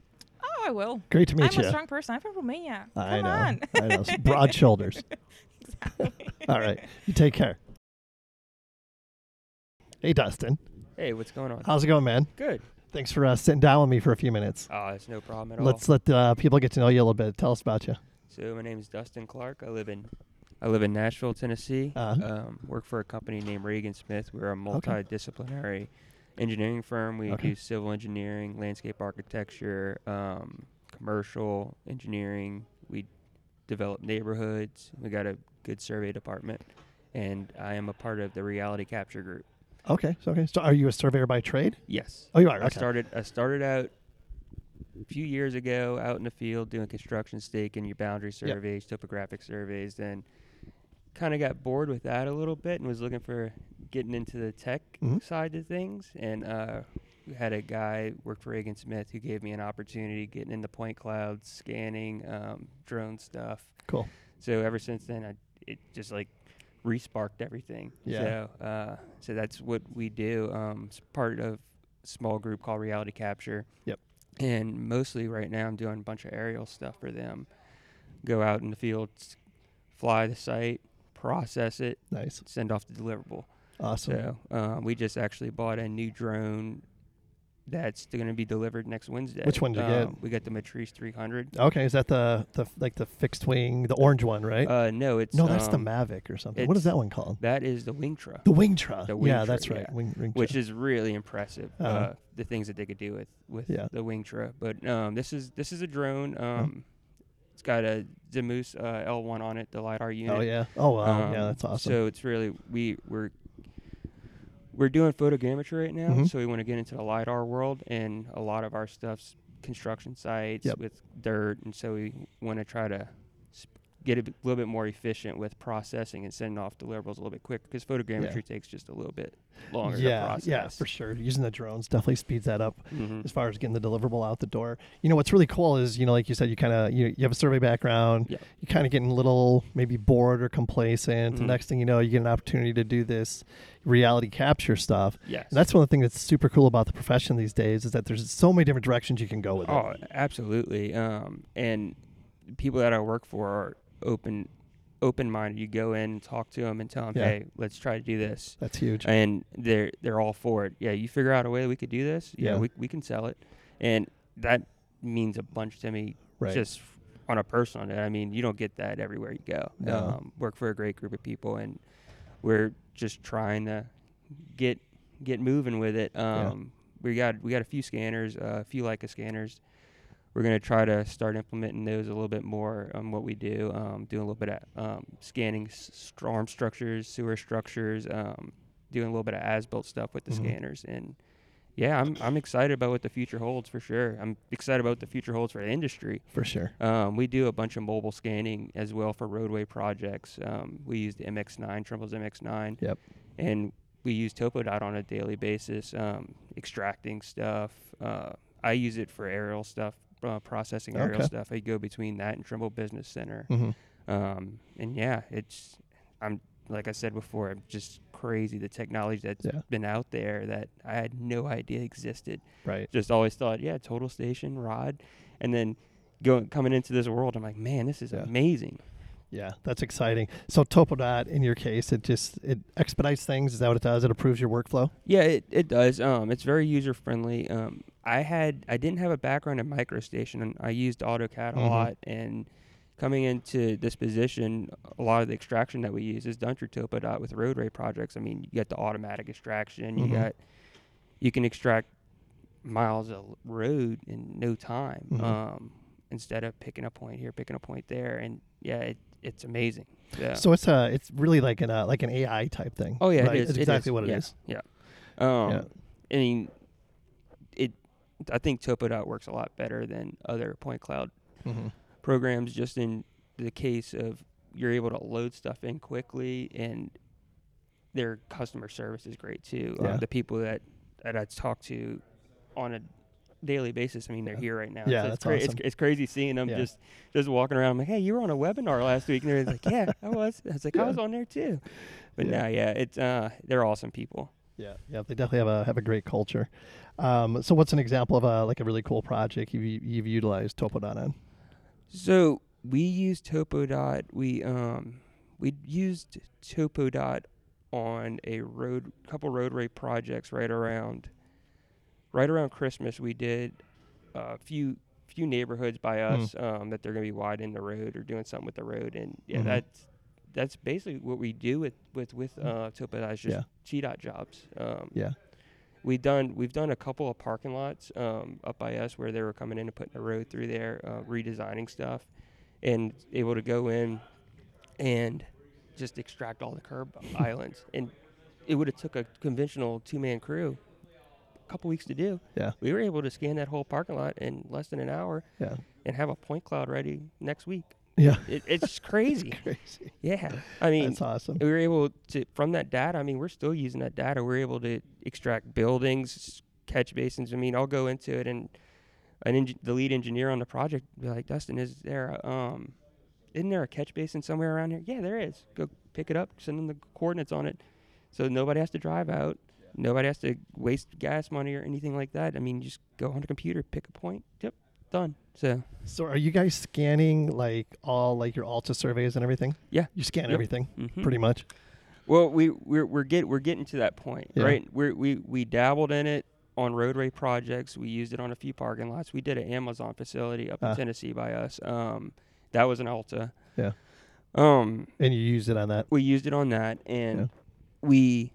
Oh, I will. Great to meet you. I'm a strong person. I'm from Romania. I Come know. on. I know. Broad shoulders. [LAUGHS] exactly. [LAUGHS] All right. You take care. Hey, Dustin. Hey, what's going on? How's it going, man? Good. Thanks for uh, sitting down with me for a few minutes. Oh, it's no problem at Let's all. let uh, people get to know you a little bit. Tell us about you. So my name is Dustin Clark. I live in I live in Nashville, Tennessee. Uh-huh. Um, work for a company named Ragan Smith. We're a Okay. multidisciplinary engineering firm. We Okay. do civil engineering, landscape architecture, um, commercial engineering. We develop neighborhoods. We got a good survey department, and I am a part of the reality capture group. Okay. So, okay. So, are you a surveyor by trade? Yes. Oh, you are. I Okay. started I started out a few years ago out in the field doing construction staking, your boundary surveys, topographic surveys, then kind of got bored with that a little bit and was looking for getting into the tech Mhm. side of things. And uh, we had a guy worked for Ragan Smith who gave me an opportunity getting into point clouds, scanning, um, drone stuff. Cool. So ever since then, I it just like resparked everything. Yeah. So uh, so that's what we do. Um, it's part of a small group called Reality Capture. Yep. And mostly right now, I'm doing a bunch of aerial stuff for them. Go out in the fields, fly the site, process it, Nice. send off the deliverable. Awesome. So um, we just actually bought a new drone that's going to be delivered next Wednesday. Which one did you get? Um, We got the Matrice 300. Okay, is that the the like the fixed wing, the orange one, right? Uh, no, it's no, that's the um, Mavic or something. What is that one called? That is the Wingtra. The Wingtra. The Wingtra. yeah, that's right. yeah. Wing, Wingtra. which is really impressive. uh Uh-huh. the things that they could do with with Yeah. the Wingtra. But um, this is this is a drone. Uh-huh. Um, It's got a Zenmuse uh, L1 on it, the lidar unit. Oh yeah. Oh wow. yeah, Um, that's awesome. So it's really we we're we're doing photogrammetry right now, Mhm. so we want to get into the lidar world, and a lot of our stuff's construction sites Yep. with dirt, and so we want to try to get a little bit more efficient with processing and sending off deliverables a little bit quicker because photogrammetry takes just a little bit longer to yeah, process. yeah, for sure. Using the drones definitely speeds that up Mhm. as far as getting the deliverable out the door. You know what's really cool is you know like you said you kind of you, you have a survey background. Yep. You kind of getting a little maybe bored or complacent. The Mhm. next thing you know, you get an opportunity to do this reality capture stuff. Yes. And that's one of the things that's super cool about the profession these days is that there's so many different directions you can go with Oh, it. absolutely. Um, and people that I work for are open, open minded. You go in and talk to them and tell them, Yeah. "Hey, let's try to do this," That's huge. and they're they're all for it. Yeah, you figure out a way that we could do this. Yeah, Yeah. we we can sell it, and that means a bunch to me. Right. Just on a personal note, I mean, you don't get that everywhere you go. No. Um, work for a great group of people, and we're just trying to get get moving with it. Yeah. Um, We got we got a few scanners, uh, a few Leica scanners. We're gonna try to start implementing those a little bit more on what we do. Um, doing a little bit of um, scanning s- storm structures, sewer structures. Um, doing a little bit of as-built stuff with the Mhm. scanners, and yeah, I'm I'm excited about what the future holds for sure. I'm excited about what the future holds for the industry. For sure. Um, we do a bunch of mobile scanning as well for roadway projects. Um, we use the MX9, Trimble's MX9. Yep. And we use TopoDot on a daily basis, um, extracting stuff. Uh, I use it for aerial stuff, uh, processing aerial Okay. stuff. I go between that and Trimble Business Center. hmm Um, and yeah, it's, I'm, like I said before, I'm just crazy the technology that's Yeah. been out there that I had no idea existed Right. just always thought, yeah, total station, rod, and then going coming into this world, I'm like, man, this is Yeah. amazing. Yeah, that's exciting. So Topodot, in your case, it just it expedites things. Is that what it does? It improves your workflow. Yeah, it, it does. Um, it's very user friendly. Um, I had I didn't have a background in MicroStation, and I used AutoCAD a Mhm. lot. And coming into this position, a lot of the extraction that we use is done through Topodot with roadway projects. I mean, you get the automatic extraction. You Mhm. got you can extract miles of road in no time. Mhm. Um, instead of picking a point here, picking a point there, and yeah, it, it's amazing. Yeah. So it's a it's really like an uh, like an AI type thing. Oh yeah, right? it is. It's exactly is. what it yeah. is. Yeah. Um, Yeah. I mean, it. I think Topodot works a lot better than other point cloud Mm-hmm. programs, just in the case of you're able to load stuff in quickly, and their customer service is great too. Yeah. Uh, the people that that I talk to on a daily basis. I mean, they're Yeah. here right now. Yeah, so that's it's, cra- awesome. it's crazy seeing them Yeah. just just walking around. I'm like, hey, you were on a webinar last week, and they're like, yeah, I was. I was like, I was on there too. But Yeah. no, yeah, it's uh, they're awesome people. Yeah, yeah, they definitely have a have a great culture. Um, so what's an example of a like a really cool project you've you've utilized Topodot on? So we used Topodot. We um we used Topodot on a road couple roadway projects right around right around Christmas. We did a few few neighborhoods by Hmm. us um, that they're gonna be widening the road or doing something with the road, and yeah, Mhm. that's that's basically what we do with with with uh, Topodot. Is just Yeah. GDOT jobs. Um, Yeah. we've done we've done a couple of parking lots um, up by us where they were coming in and putting a road through there, uh, redesigning stuff, and able to go in and just extract all the curb [LAUGHS] islands. And it would have took a conventional two man crew a couple weeks to do. Yeah. We were able to scan that whole parking lot in less than an hour Yeah. and have a point cloud ready next week. Yeah. It, it's [LAUGHS] crazy. Crazy. Yeah. [LAUGHS] I mean, That's awesome. we were able to from that data. I mean, we're still using that data. We're able to extract buildings, catch basins. I mean, I'll go into it and an the lead engineer on the project be like, Dustin, is there a, um, isn't there a catch basin somewhere around here? Yeah, there is. Go pick it up, send them the coordinates on it, so nobody has to drive out. Nobody has to waste gas money or anything like that. I mean, just go on the computer, pick a point. Yep, done. So So are you guys scanning like all like your Alta surveys and everything? Yeah. You scan Yep. everything Mhm. pretty much. Well, we we're we're get we're getting to that point, Yeah. right? We're, we we dabbled in it on roadway projects. We used it on a few parking lots. We did an Amazon facility up Ah. in Tennessee by us. Um, that was an Alta. Yeah. Um, And you used it on that. we used it on that, and Yeah. we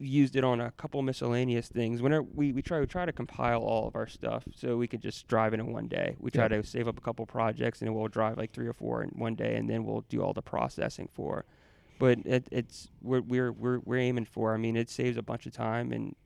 used it on a couple miscellaneous things. Whenever we, we try we try to compile all of our stuff so we could just drive it in one day. We try Yeah. to save up a couple projects, and we'll drive like three or four in one day, and then we'll do all the processing for. But it, it's we're, we're we're we're aiming for. I mean, it saves a bunch of time, and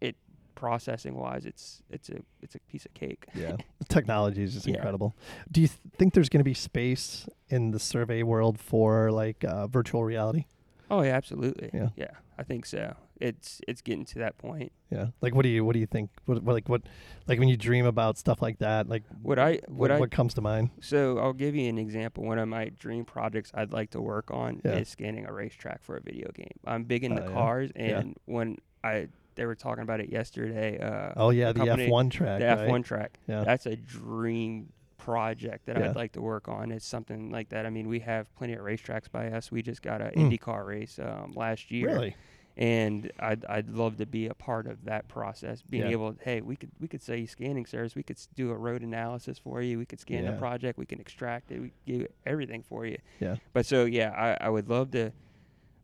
it processing wise, it's it's a it's a piece of cake. Yeah. [LAUGHS] the technology is just Yeah. incredible. Do you th- think there's going to be space in the survey world for like uh, virtual reality? Oh yeah, absolutely. Yeah. yeah, I think so. It's it's getting to that point. Yeah. Like what do you what do you think? What, what like what like when you dream about stuff like that, like What I what, what I what comes to mind? So I'll give you an example. One of my dream projects I'd like to work on Yeah. is scanning a racetrack for a video game. I'm big into yeah. cars, Yeah. and when I they were talking about it yesterday. Uh, Oh yeah, the company- F1 track. the right? F1 track. Yeah. That's a dream project that Yeah. I'd like to work on. It's something like that. I mean, we have plenty of racetracks by us. We just got an Mm. IndyCar race um, last year Really? and I'd I'd love to be a part of that process. Being Yeah. able, hey, we could we could say scanning service. We could do a road analysis for you. We could scan Yeah. the project. We can extract it. We can do everything for you. Yeah. But so yeah, I, I would love to.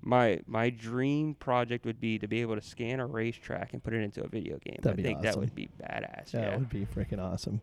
My my dream project would be to be able to scan a racetrack and put it into a video game. That'd I be think that would be badass. Yeah, Yeah. would be freaking awesome.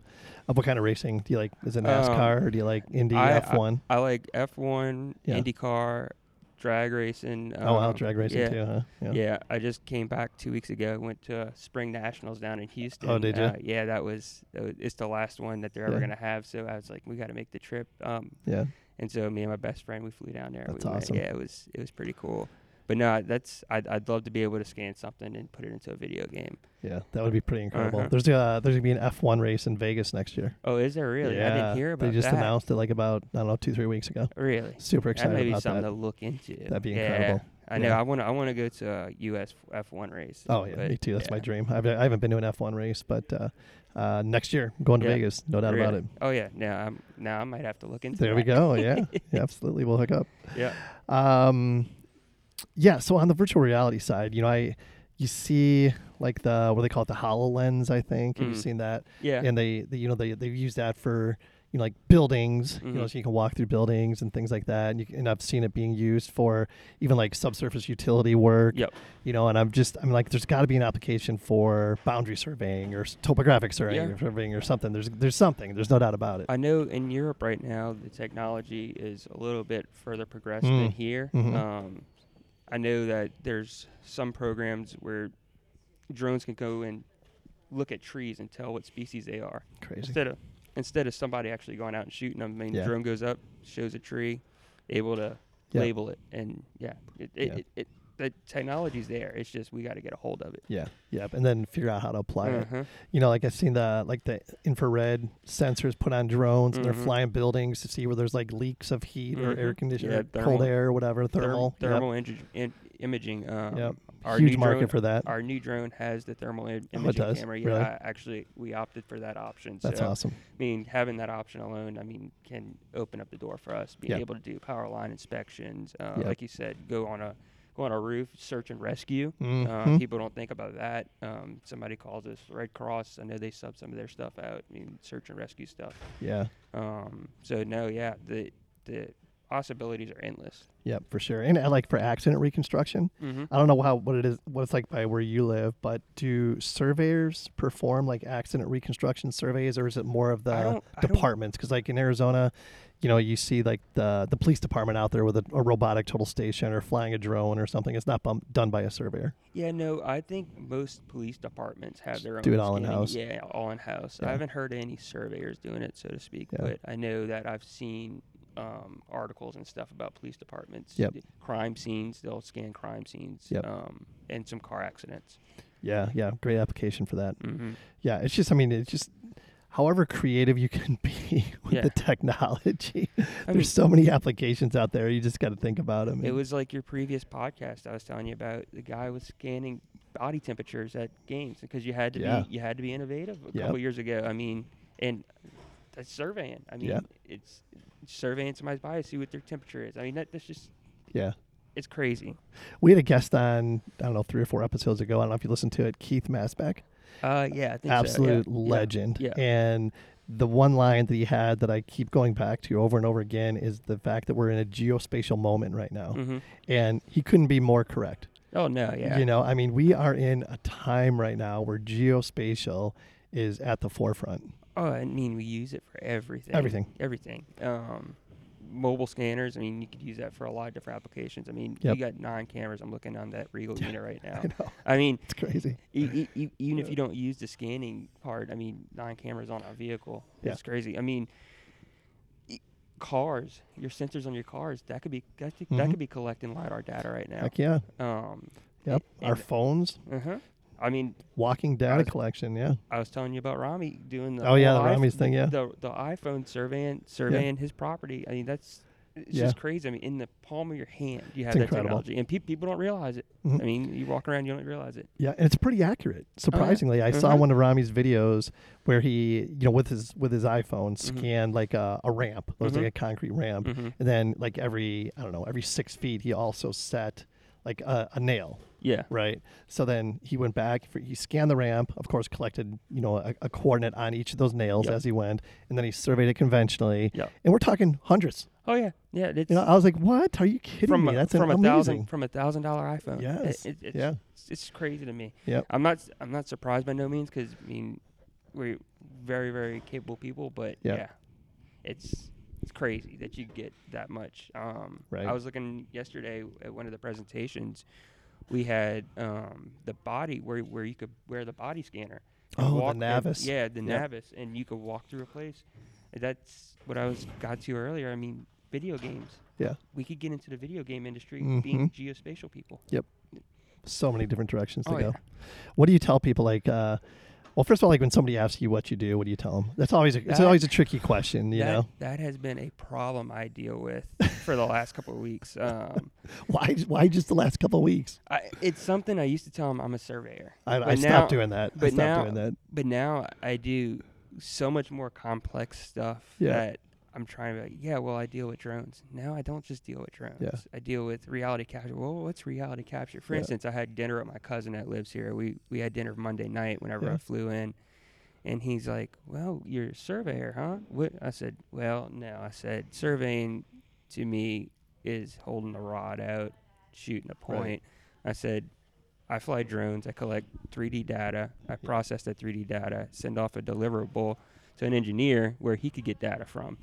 Uh, what kind of racing do you like? Is it Um, NASCAR or do you like Indy I- F1? I like F1, Yeah. IndyCar, drag racing. oh wow, um, drag racing yeah. too, huh? Yeah. I just came back two weeks ago. Went to uh, Spring Nationals down in Houston. Oh, did ya? Uh, yeah, that was, that was it's the last one that they're ever gonna have. So I was like, we got to make the trip. Um, Yeah. And so me and my best friend we flew down there. That's we went- yeah, it was it was pretty cool. But no, that's I'd I'd love to be able to scan something and put it into a video game. Yeah, that would be pretty incredible. Uh-huh. There's uh there's gonna be an F1 race in Vegas next year. Oh, is there really? Yeah, I didn't hear about that. They just that. announced it like about I don't know two three weeks ago. Really? Super excited That may be about something that. to look into. That'd be Yeah, incredible. I know. Yeah. I want to. I want to go to a U.S. F1 race. Oh yeah, me too. That's my dream. I've, I haven't been to an F1 race, but uh, uh, next year I'm going to Yeah. Vegas. No doubt about it. Oh yeah. Now I'm. Now I might have to look into. It. There we go. Yeah, [LAUGHS] yeah, absolutely. We'll hook up. Yeah. Um, yeah. So on the virtual reality side, you know, I you see like the what do they call it, the Hololens. I think have you Mhm. seen that? Yeah. And they, they you know they they use that for you know like buildings. You know, Mhm. so you can walk through buildings and things like that. And, you, and I've seen it being used for even like subsurface utility work. Yep. You know, and I'm just I'm like, there's got to be an application for boundary surveying or topographic surveying Yeah. or surveying or something. There's there's something. There's no doubt about it. I know in Europe right now the technology is a little bit further progressed Mm. than here. Mhm. Um, I know that there's some programs where drones can go and look at trees and tell what species they are Crazy. instead of instead of somebody actually going out and shooting them. I mean, Yeah. drone goes up, shows a tree, able to Yeah. label it, and yeah, it, it, Yeah. it, it the technology's there. It's just we got to get a hold of it. Yeah, yeah, and then figure out how to apply it. Uh-huh. You know, like I've seen the like the infrared sensors put on drones, and they're Mhm. flying buildings to see where there's like leaks of heat or air Mhm. conditioning, Yeah, cold air, or whatever, Therm- thermal. Yep. thermal in- imaging. Um, Yep. Our Huge new market drone, for that. Our new drone has the thermal im- Oh, imaging does? camera. Yeah, Really? I- actually, we opted for that option. That's so, awesome. I mean, having that option alone, I mean, can open up the door for us being Yeah. able to do power line inspections. Uh, Yeah. Like you said, go on a go on a roof, search and rescue. Uh, Mhm. people don't think about that. Um, somebody calls us Red Cross. I know they sub some of their stuff out. I mean, search and rescue stuff. Yeah, Um, so no, yeah, the the possibilities are endless. Yep, for sure. And uh, like for accident reconstruction, Mm-hmm. I don't know how what it is, what it's like by where you live, but do surveyors perform like accident reconstruction surveys, or is it more of the don't- I don't- departments? Because like in Arizona, you know, you see like the the police department out there with a, a robotic total station or flying a drone or something. It's not bum- done by a surveyor. Yeah, no, I think most police departments have their own. Do it all in-house. Yeah, all in house. Yeah. I haven't heard any surveyors doing it, so to speak, Yeah. but I know that I've seen um, articles and stuff about police departments. Yep. Crime scenes, they'll scan crime scenes. Yep. Um, and some car accidents. Yeah, yeah, great application for that. Mm-hmm. Yeah, it's just I mean, it's just however creative you can [LAUGHS] be with Yeah. the technology. [LAUGHS] There's mean, so many applications out there. You just got to think about them. it was like your previous podcast I was telling you about. The guy was scanning body temperatures at games because you had to Yeah. be you had to be innovative a Yep. couple years ago. I mean, and that's surveying. I mean, it's surveying somebody's body, see what their temperature is. I mean, that, that's just yeah. it's crazy. We had a guest on, I don't know, three or four episodes ago. I don't know if you listened to it, Keith Masbeck. Uh, yeah, I think so, yeah, Absolute yeah, legend. Yeah. And the one line that he had that I keep going back to over and over again is the fact that we're in a geospatial moment right now. hmm And he couldn't be more correct. Oh no, yeah. You know, I mean, we are in a time right now where geospatial is at the forefront. Oh, I mean, we use it for everything. Everything. Everything. Um, mobile scanners. I mean, you could use that for a lot of different applications. I mean, Yep. you got nine cameras. I'm looking on that RIEGL [LAUGHS] unit right now. I know. I mean, It's crazy. e- e- e- even if you don't use the scanning part, I mean, nine cameras on a vehicle. Yeah. It's crazy. I mean, cars, your sensors on your cars, that could be that could, that Mhm. could be collecting lidar data right now. Heck yeah. Um, Yep. Our phones, uh-huh. I mean, walking data was- collection. Yeah. I was telling you about Rami doing the Oh, yeah, the Rami's thing, yeah. the the iPhone surveying surveying his property. I mean, that's it's Yeah. just crazy. I mean, in the palm of your hand, you have It's that incredible. technology, and pe- people don't realize it. Mhm. I mean, you walk around, you don't realize it. Yeah, and it's pretty accurate. Surprisingly, I saw Uh-huh. one of Rami's videos where he, you know, with his with his iPhone, Mhm. scanned like a, a ramp. It was like a concrete ramp, hmm and then like every I don't know every six feet, he also set like a, a nail. Yeah. Right. So then he went back. For, he scanned the ramp. Of course, collected you know a, a coordinate on each of those nails Yep. as he went, and then he surveyed it conventionally. Yeah. And we're talking hundreds. Oh yeah. Yeah. It's You know, I was like, "What? Are you kidding from me? a, That's from an- a thousand from a thousand dollar iPhone. Yes. It, it's, Yeah. It's, crazy to me. Yeah. I'm not. I'm not surprised by no means because I mean, we're very very capable people, but Yep. yeah, it's it's crazy that you get that much. Um, Right. I was looking yesterday at one of the presentations. We had um, the body where where you could wear the body scanner. and Oh, the walk and- NavVis. yeah, the Yep. NavVis, and you could walk through a place. That's what I was got to earlier. I mean, video games. Yeah. We could get into the video game industry Mhm. being geospatial people. Yep, so many different directions to Oh, go. yeah. What do you tell people like uh well first of all like when somebody asks you what you do, what do you tell them? That's always a, it's That- always a tricky question, you that, know. that has been a problem I deal with [LAUGHS] for the last couple of weeks. Um, Why why just the last couple of weeks? I, it's something I used to tell them I'm a surveyor, I, I But stopped doing that. I but stopped now- doing that. but now I do so much more complex stuff Yeah. that I'm trying to be like, yeah, well, I deal with drones. Now I don't just deal with drones. Yeah. I deal with reality capture. Well, what's reality capture? For Yeah. instance, I had dinner with my cousin that lives here. We we had dinner Monday night whenever Yeah. I flew in. And he's like, "Well, you're a surveyor, huh?" What? I said, "Well, no." I said, "Surveying to me is holding a rod out, shooting a Right. point." I said, "I fly drones. I collect 3D data. I process that 3D data, send off a deliverable to an engineer where he could get data from."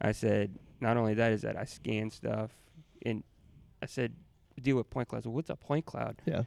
I said, "Not only that is that I scan stuff, and I said, deal with point clouds. Well, what's a point cloud?" Yeah.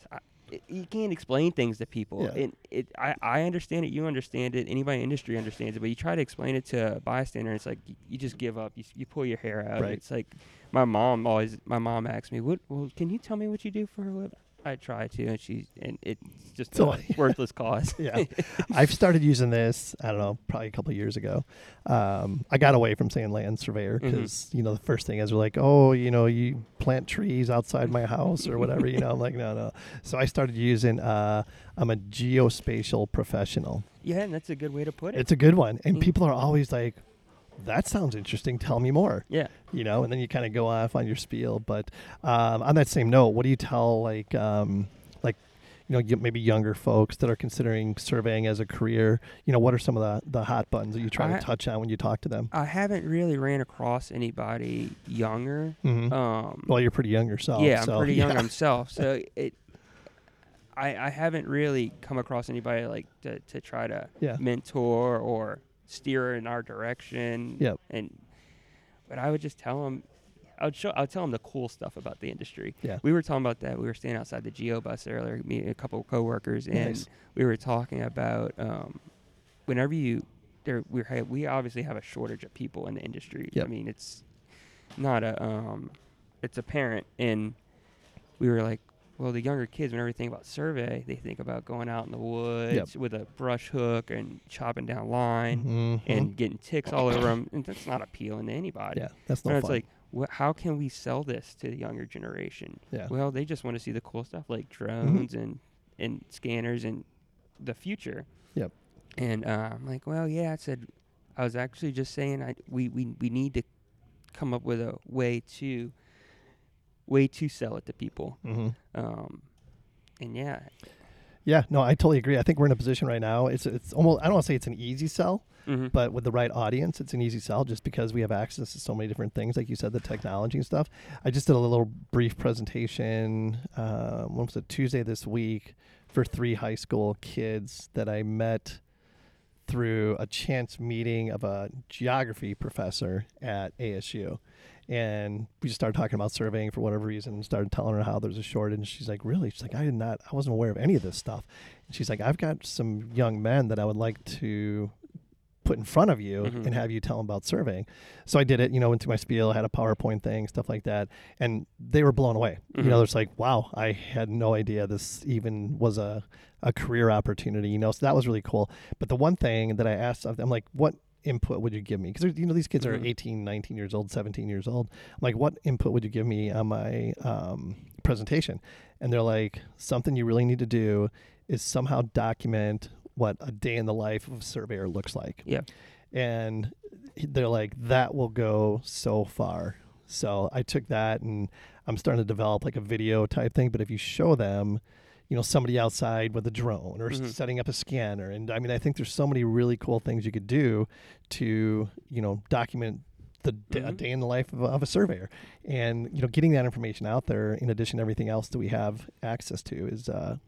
So I, it, you can't explain things to people. Yeah. And it, I, I understand it. You understand it. Anybody in industry understands it. But you try to explain it to a bystander, and it's like you, you just give up. You, you pull your hair out. Right. It's like my mom always. My mom asks me, "What? Well, can you tell me what you do for a living?" I try to, and she and it's just So- a [LAUGHS] worthless cause. Yeah. [LAUGHS] I've started using this, I don't know, probably a couple of years ago. Um, I got away from saying land surveyor because, you know, the first thing is like, oh, you know, you plant trees outside my house or whatever, you know. I'm like, no, no. So I started using, uh, I'm a geospatial professional. yeah, and that's a good way to put it. It's a good one. And Mm. people are always like, that sounds interesting. Tell me more. yeah. You know, and then you kind of go off on your spiel. But um, on that same note, what do you tell like um, like you know, maybe younger folks that are considering surveying as a career? You know, what are some of the the hot buttons that you try I- to touch on when you talk to them? I haven't really ran across anybody younger. hmm Um, well, you're pretty young yourself. yeah, I'm pretty young yeah. myself, [LAUGHS] so it. I, I haven't really come across anybody like to, to try to Yeah. mentor or steer in our direction. Yep. And but I would just tell them, I would show, I would tell them the cool stuff about the industry. Yeah. We were talking about that. We were standing outside the Geo bus earlier, me and a couple of coworkers, and Nice. we were talking about um, whenever you there we we obviously have a shortage of people in the industry. Yep. I mean, it's not a um, it's apparent, and we were like, well, the younger kids, whenever they think about survey, they think about going out in the woods with a brush hook and chopping down line Mhm. and getting ticks all over them, and that's not appealing to anybody. yeah, that's no and it's like, wh- how can we sell this to the younger generation? yeah. Mm-hmm. Well, they just want to see the cool stuff like drones and and scanners and the future. Yep. And uh, I'm like, well, yeah. I said, I was actually just saying, I we we we need to come up with a way to way to sell it to people. hmm Um, and yeah, Yeah, no, I totally agree. I think we're in a position right now. It's it's almost I don't want to say it's an easy sell, mm-hmm. but with the right audience, it's an easy sell just because we have access to so many different things, like you said, the technology and stuff. I just did a little brief presentation. Um, when was it? Tuesday this week for three high school kids that I met through a chance meeting of a geography professor at ASU. And we just started talking about surveying for whatever reason and started telling her how there's a shortage. And she's like, Really? She's like, I did not, I wasn't aware of any of this stuff. And she's like, I've got some young men that I would like to put in front of you Mhm. and have you tell them about surveying. So I did it, you know, into my spiel, I had a PowerPoint thing, stuff like that. And they were blown away. You know, it's like, wow, I had no idea this even was a, a career opportunity, you know, so that was really cool. But the one thing that I asked, I'm like, what input would you give me? Because, you know, these kids are Mhm. 18, 19 years old, 17 years old. I'm like, what input would you give me on my um, presentation? And they're like, something you really need to do is somehow document what a day in the life of a surveyor looks like. Yeah. And they're like, that will go so far. So I took that and I'm starting to develop like a video type thing. But if you show them, you know, somebody outside with a drone or Mhm. setting up a scanner, and I mean, I think there's so many really cool things you could do to, you know, document the Mhm. day in the life of a, of a surveyor, and you know, getting that information out there in addition to everything else that we have access to is. Uh,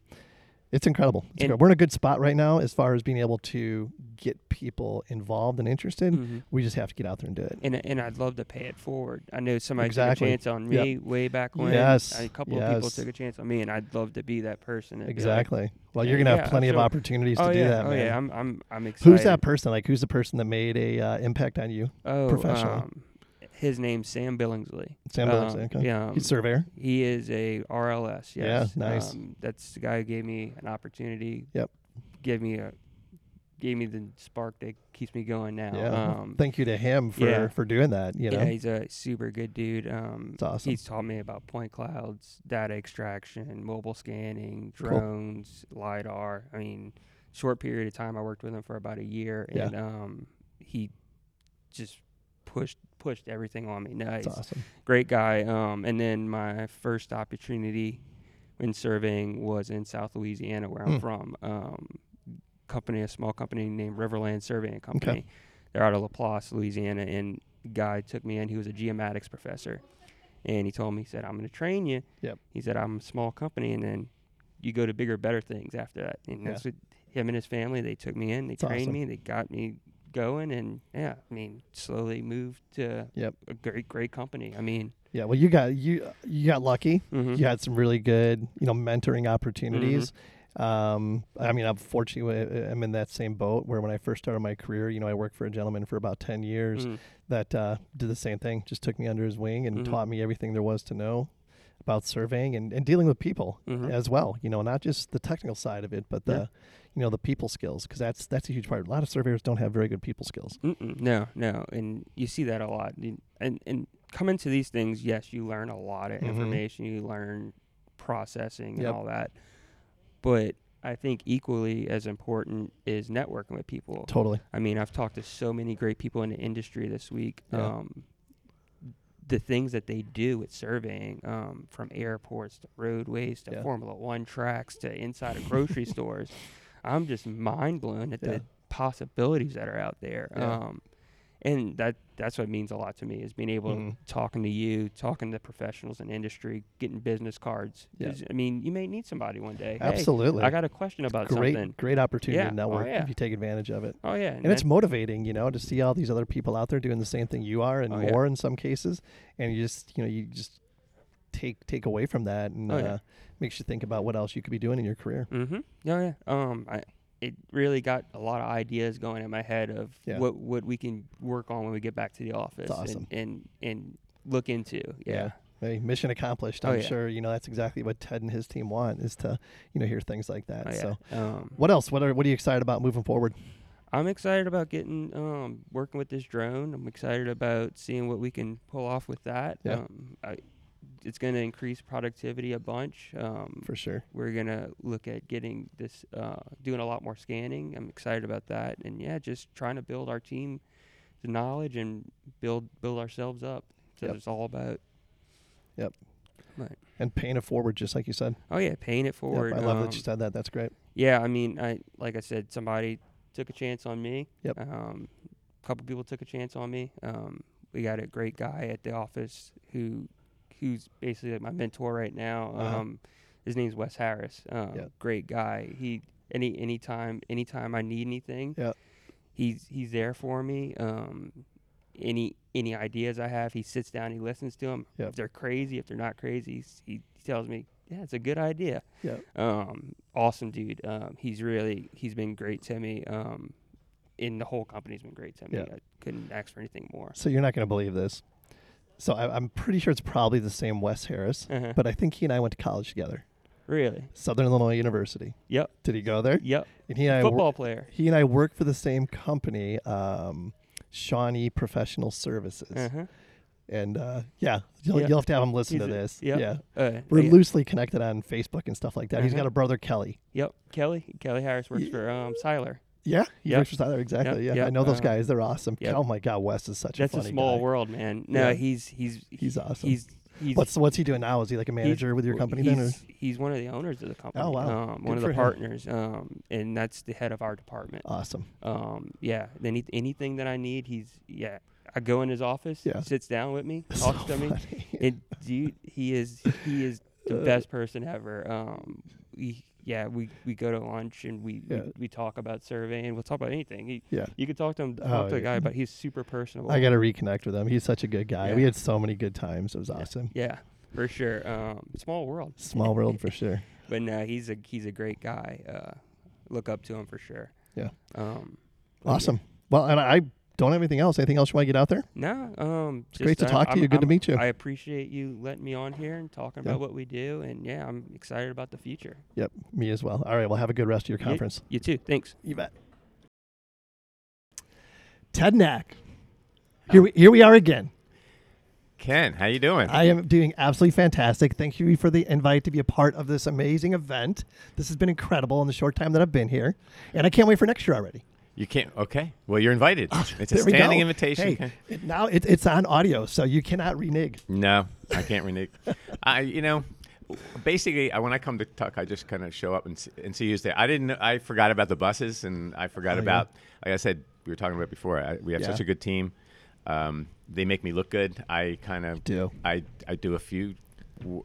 it's incredible. It's incredible. We're in a good spot right now as far as being able to get people involved and interested. Mhm. We just have to get out there and do it. and and I'd love to pay it forward. I know somebody Exactly. took a chance on Yep. me way back when. Yes, a couple of people took a chance on me, and I'd love to be that person. that'd like, Exactly. Well, you're gonna have yeah, plenty of sure. opportunities to oh do yeah, that, oh man. yeah, I'm I'm I'm excited. Who's that person? Like, who's the person that made a uh, impact on you? Oh, professionally? um, his name's Sam Billingsley. Sam Um, Billingsley. Okay. Yeah, um, He's a surveyor. he is a RLS. Yeah, Yes. nice. Um, that's the guy who gave me an opportunity. Yep. Gave me a gave me the spark that keeps me going now. Yeah. Um, Thank you to him for yeah. for doing that. You know. Yeah, he's a super good dude. Um, It's awesome. He's taught me about point clouds, data extraction, mobile scanning, Cool. drones, lidar. I mean, short period of time. I worked with him for about a year, Yeah. and um, he just pushed pushed everything on me. Nice, It's awesome. great guy. Um, and then my first opportunity in serving was in South Louisiana, where Hmm. I'm from. Um, company, a small company named Riverland Surveying Company. They're out of Laplace, Louisiana, and guy took me in. He was a geomatics professor, and he told me, he said, "I'm going to train you." Yep. He said, "I'm a small company, and then you go to bigger, better things after that." And Yeah. that's what him and his family. They took me in, they That's trained awesome. me, they got me going, and yeah, I mean, slowly moved to Yep. a great, great company. I mean, Yeah. Well, you got you you got lucky. mhm. You had some really good you know mentoring Mm-hmm. opportunities. Um, I mean, I'm fortunate. I'm in that same boat where when I first started my career, you know, I worked for a gentleman for about ten years Mhm. that uh, did the same thing. Just took me under his wing and Mhm. taught me everything there was to know about surveying and, and dealing with people Mhm. as well. You know, not just the technical side of it, but the Yeah. you know the people skills because that's that's a huge part. A lot of surveyors don't have very good people skills. Mm-mm, no, no, and you see that a lot. And and coming to these things, yes, you learn a lot of Mhm. information. You learn processing and Yep. all that. But I think equally as important is networking with people. Totally. I mean, I've talked to so many great people in the industry this week. Yeah. Um, the things that they do with surveying, um, from airports to roadways to Yeah. Formula One tracks to inside of grocery [LAUGHS] stores, I'm just mind blown at Yeah. the possibilities that are out there. Yeah. Um, and that that's what means a lot to me is being able Mhm. to talking to you, talking to professionals in industry, getting business cards. Yeah. 'Cause, I mean, you may need somebody one day. Hey, Absolutely. I got a question about great, something. great opportunity Yeah. to Oh, network yeah. if you take advantage of it. Oh yeah, And it's motivating, you know, to see all these other people out there doing the same thing you are and Oh, yeah. more in some cases. And you just, you know, you just take take away from that and Oh, yeah. uh, makes you think about what else you could be doing in your career. Mm-hmm. Oh yeah. Um, I it really got a lot of ideas going in my head of Yeah. what what we can work on when we get back to the office awesome. and, and and look into. Yeah. Hey, mission accomplished. Oh, I'm yeah. sure you know that's exactly what Ted and his team want is to you know hear things like that. Oh, yeah. So, Um, what else? What are what are you excited about moving forward? I'm excited about getting um working with this drone. I'm excited about seeing what we can pull off with that. Yeah. Um, I, it's going to increase productivity a bunch. Um, For sure. we're gonna look at getting this uh, doing a lot more scanning. I'm excited about that, and yeah, just trying to build our team the knowledge and build build ourselves up. So Yep. it's all about Yep. Right. And paying it forward, just like you said. oh yeah, paying it Yep, forward. I love that you um, said that. That's great. Yeah, I mean, I like I said, somebody took a chance on me. Yep. Um, a couple people took a chance on me. Um, we got a great guy at the office who, who's basically like my mentor right now. Uh-huh. Um, his name's Wes Harris. Um, Yep. Great guy. He any anytime anytime I need anything, Yep. he's he's there for me. Um, any any ideas I have, he sits down, he listens to them. Yep. If they're crazy, if they're not crazy, he's, he tells me, yeah, it's a good idea Yeah. um, awesome dude. Um, he's really he's been great to me. Um, in the whole company's been great to me. Yeah. I couldn't ask for anything more. So you're not going to believe this. So I, I'm pretty sure it's probably the same Wes Harris, Uh-huh. but I think he and I went to college together, Really? Southern Illinois University. Yep. Did he go there? Yep. And he and I Football player. he and I work for the same company, um, Shawnee Professional Services. Uh-huh. And uh, yeah, you'll, Yeah. you'll have to have him listen He's to a- this. yep. Yeah. Uh, We're yeah. loosely connected on Facebook and stuff like that. He's got Uh-huh. a brother, Kelly. Yep. Kelly. Kelly Harris works Ye- for um, Siler. Yeah, Yep. for Tyler. Exactly. Yep, Yeah, I know those uh, guys. They're awesome. yep. Oh my God, Wes is such That's a a small guy. world, man. No, Yeah. he's he's He's awesome. He's he's What's what's he doing now? Is he like a manager with your company then? Or? He's, he's one of the owners of the company. Oh, wow. Um, one of the partners. Um, and that's the head of our department. Awesome. Um, yeah. Any anything that I need, he's yeah. I go in his office, Yeah. sits down with me, So talks to me. And dude, he is he is the [LAUGHS] best person ever. Um, yeah, we, we go to lunch and we, Yeah. we we talk about surveying. We'll talk about anything. He, Yeah. you could talk to him, talk Oh, to a yeah. guy, but [LAUGHS] he's super personable. I got to reconnect with him. He's such a good guy. We had so many good times. It was awesome. yeah, for sure. Um, small world, Small world for [LAUGHS] sure. but no, he's a he's a great guy. Uh, look up to him for sure. Yeah. Um, yeah. Awesome. Well, and I don't have anything else. Anything else you want to get out there? No, um, It's great to just, uh, talk to I'm- you. Good to I'm- meet you. I appreciate you letting me on here and talking Yeah. about what we do, and yeah, I'm excited about the future. Yep. Me as well. All right. Well, have a good rest of your You- conference. You too. Thanks. You bet. Ted Knaak. Here we, here we are again. Ken, how you doing? I am doing absolutely fantastic. Thank you for the invite to be a part of this amazing event. This has been incredible in the short time that I've been here, and I can't wait for next year already. You can't. Okay. Well, you're invited. it's a standing go. invitation. Hey, it, now it, it's on audio, so you cannot renege. No, I can't renege. [LAUGHS] I, you know, basically, I, when I come to TUC, I just kind of show up and, see, and see who's there. I didn't. I forgot about the buses, and I forgot Oh, yeah. about. Like I said, we were talking about before. I, we have Yeah. such a good team. Um, they make me look good. I kind of do. I I do a few.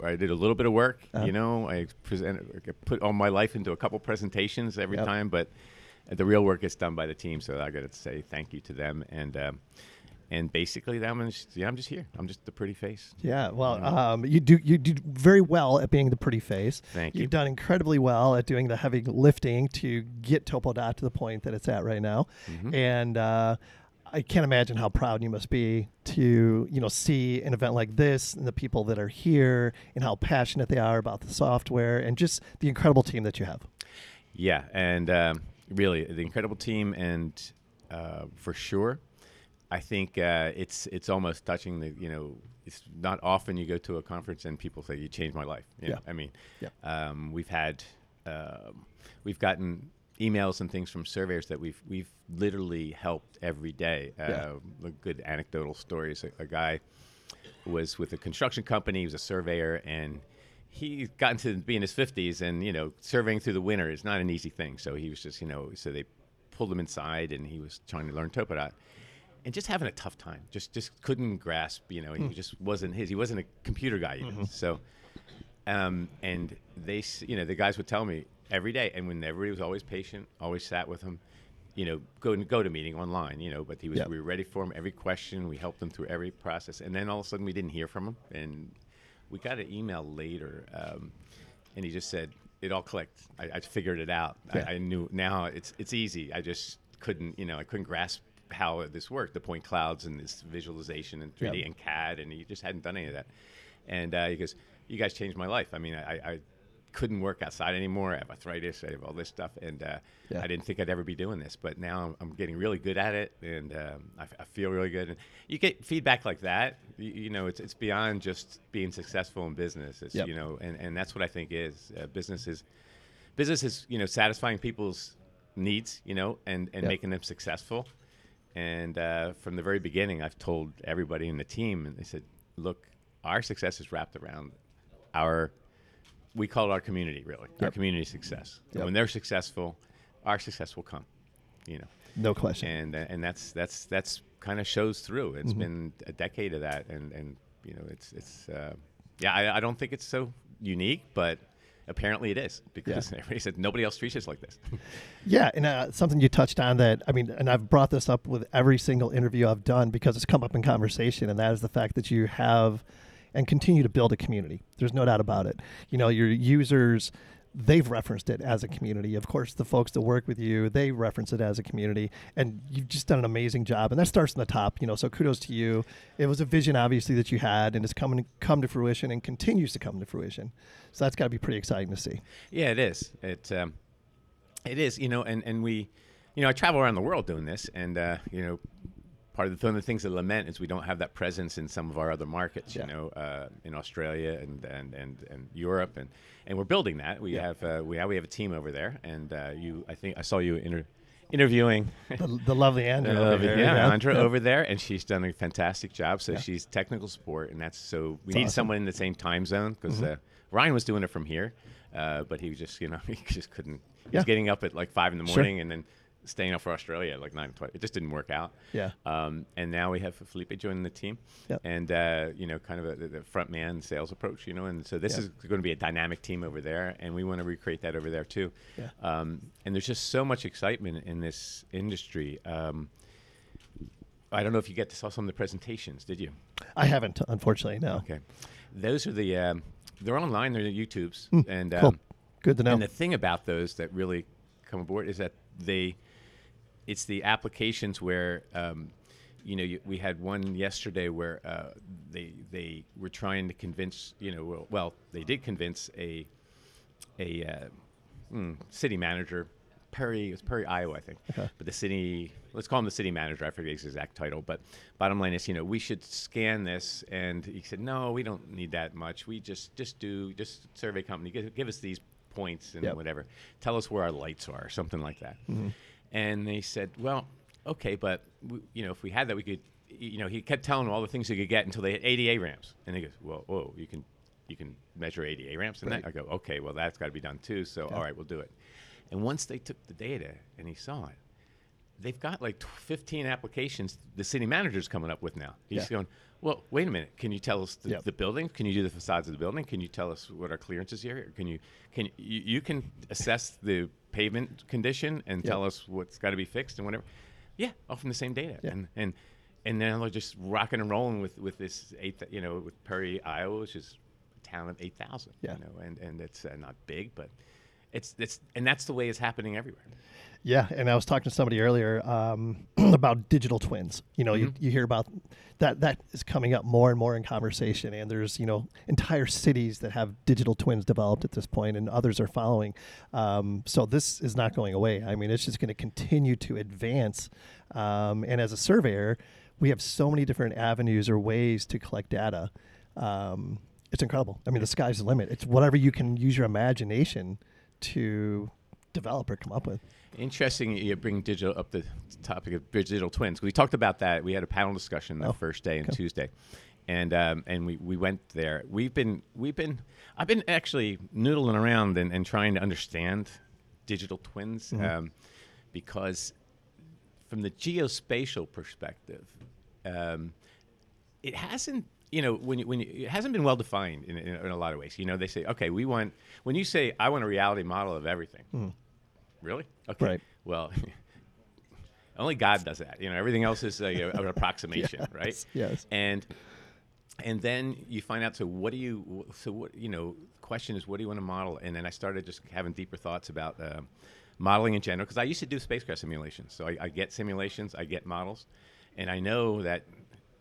I did a little bit of work. Uh-huh. You know, I present, I put all my life into a couple presentations every Yep. time, but the real work gets done by the team. So I got to say thank you to them and. Um, and basically, I'm just, yeah, I'm just here. I'm just the pretty face. Yeah, well, um, you do you do very well at being the pretty face. Thank you. You've done incredibly well at doing the heavy lifting to get Topodot to the point that it's at right now, Mm-hmm. and uh, I can't imagine how proud you must be to you know see an event like this and the people that are here and how passionate they are about the software and just the incredible team that you have. Yeah, and um, really, the incredible team, and uh, for sure, I think uh, it's it's almost touching the you know it's not often you go to a conference and people say you changed my life. You know, Yeah. I mean, Yeah. um, we've had um, we've gotten emails and things from surveyors that we've we've literally helped every day. Uh, Yeah. a Good anecdotal stories. A, a guy was with a construction company. He was a surveyor, and he got into being in his 50s, and you know, surveying through the winter is not an easy thing. So he was just, you know, so they pulled him inside, and he was trying to learn Topodot, and just having a tough time. Just just couldn't grasp. You know, he just wasn't his. He wasn't a computer guy even. So, um, and they, you know, the guys would tell me every day, and when everybody was always patient, always sat with him. You know, go and go to meeting online. You know, but he was. Yep. We were ready for him every question. We helped him through every process, and then all of a sudden we didn't hear from him, and we got an email later, um, and he just said it all clicked. I, I figured it out. Yeah. I, I knew now it's it's easy. I just couldn't, you know, I couldn't grasp how this worked, the point clouds and this visualization and 3D Yeah. and CAD, and he just hadn't done any of that. And uh, he goes, "You guys changed my life. I mean, I, I couldn't work outside anymore. I have arthritis. I have all this stuff, and uh, Yeah. I didn't think I'd ever be doing this. But now I'm, I'm getting really good at it, and um, I, f- I feel really good. And you get feedback like that. You, you know, it's it's beyond just being successful in business. It's Yep. you know, and, and that's what I think is uh, business is business is you know satisfying people's needs, you know, and and Yep. making them successful. And uh, from the very beginning, I've told everybody in the team, and they said, "Look, our success is wrapped around our we call it our community, really, our community success. Yep. when they're successful, our success will come. You know, No question. and uh, and that's that's that's kind of shows through. It's Mhm. been a decade of that, and and you know, it's it's uh, yeah. I, I don't think it's so unique, but apparently it is because [LAUGHS] everybody said nobody else treats us like this. [LAUGHS] Yeah, and uh, something you touched on that I mean, and I've brought this up with every single interview I've done because it's come up in conversation, and that is the fact that you have and continue to build a community. There's no doubt about it. You know, your users. They've referenced it as a community. Of course, the folks that work with you, they reference it as a community, and you've just done an amazing job. And that starts from the top, you know. So kudos to you. It was a vision, obviously, that you had, and it's coming come to fruition, and continues to come to fruition. So that's got to be pretty exciting to see. Yeah, it is. It um, it is. You know, and and we, you know, I travel around the world doing this, and uh, you know, part of the, one of the things that lament is we don't have that presence in some of our other markets. Yeah. You know, uh, in Australia and and and, and Europe, and and we're building that. We Yeah. have uh, we have we have a team over there, and uh, you, I think I saw you inter- interviewing. The, the lovely Andra. Uh, over here, yeah, Andra yeah. over there, and she's done a fantastic job. So Yeah. she's technical support, and that's so we need awesome. someone in the same time zone because Mhm. uh, Ryan was doing it from here, uh, but he just you know [LAUGHS] he just couldn't. He Yeah. was getting up at like five in the Sure. morning and then staying up for Australia at like nine twenty. It just didn't work out. Yeah. Um, and now we have Felipe joining the team, Yep. and uh, you know, kind of a, the, front man sales approach, you know, and so this Yeah. is going to be a dynamic team over there, and we want to recreate that over there too. Yeah. Um, and there's just so much excitement in this industry. Um, I don't know if you get to saw some of the presentations. Did you? I haven't, unfortunately. No. Okay. Those are the um, they're online. They're the YouTubes, Mm, and cool. um, Good to know. And the thing about those that really come aboard is that they, it's the applications where, um, you know, you, we had one yesterday where uh, they they were trying to convince, you know, well, well they did convince a a uh, mm, city manager, Perry, it was Perry, Iowa, I think. But the city, let's call him the city manager. I forget his exact title, but bottom line is, you know, we should scan this. And he said, no, we don't need that much. We just just do just survey company give, give us these points and Yep. whatever. Tell us where our lights are, something like that. Mhm. And they said, well, okay, but we, you know, if we had that, we could. You know, he kept telling them all the things he could get until they had ADA ramps, and he goes, "Well, whoa, you can, you can measure ADA ramps in Right. that." I go, "Okay, well, that's got to be done too." So, Yeah. all right, we'll do it. And once they took the data and he saw it, they've got like 15 applications the city manager's coming up with now. He's Yeah. going, well, wait a minute. Can you tell us the, Yep. the building? Can you do the facades of the building? Can you tell us what our clearances here? Can you can you, you can assess the pavement condition and Yep. tell us what's got to be fixed and whatever? Yeah, all from the same data. Yeah. And and and now they're just rocking and rolling with with this eight, you know, with Perry, Iowa, which is a town of 8,000. Yeah. You know, and and it's uh, not big, but it's it's and that's the way it's happening everywhere. Yeah, and I was talking to somebody earlier um, [CLEARS THROAT] about digital twins. You know, you, Mhm. you hear about that. That is coming up more and more in conversation, and there's you know entire cities that have digital twins developed at this point, and others are following. Um, so this is not going away. I mean, it's just going to continue to advance. Um, and as a surveyor, we have so many different avenues or ways to collect data. Um, it's incredible. I mean, the sky's the limit. It's whatever you can use your imagination to develop or come up with. Interesting you bring digital up the topic of digital twins. We talked about that. We had a panel discussion the Oh, first day and okay. Tuesday. and um, and we, we went there. We've been we've been I've been actually noodling around and, and trying to understand digital twins um, because from the geospatial perspective, um, it hasn't you know when you, when you, it hasn't been well defined in, in, in a lot of ways. You know they say okay we want when you say I want a reality model of everything. Really? Okay. Right. Well. [LAUGHS] Only God does that, you know. Everything else is an approximation, [LAUGHS] right? yes. and and then you find out so what do you so what you know the question is what do you want to model and then i started just having deeper thoughts about uh, modeling in general because i used to do spacecraft simulations so I, I get simulations i get models and i know that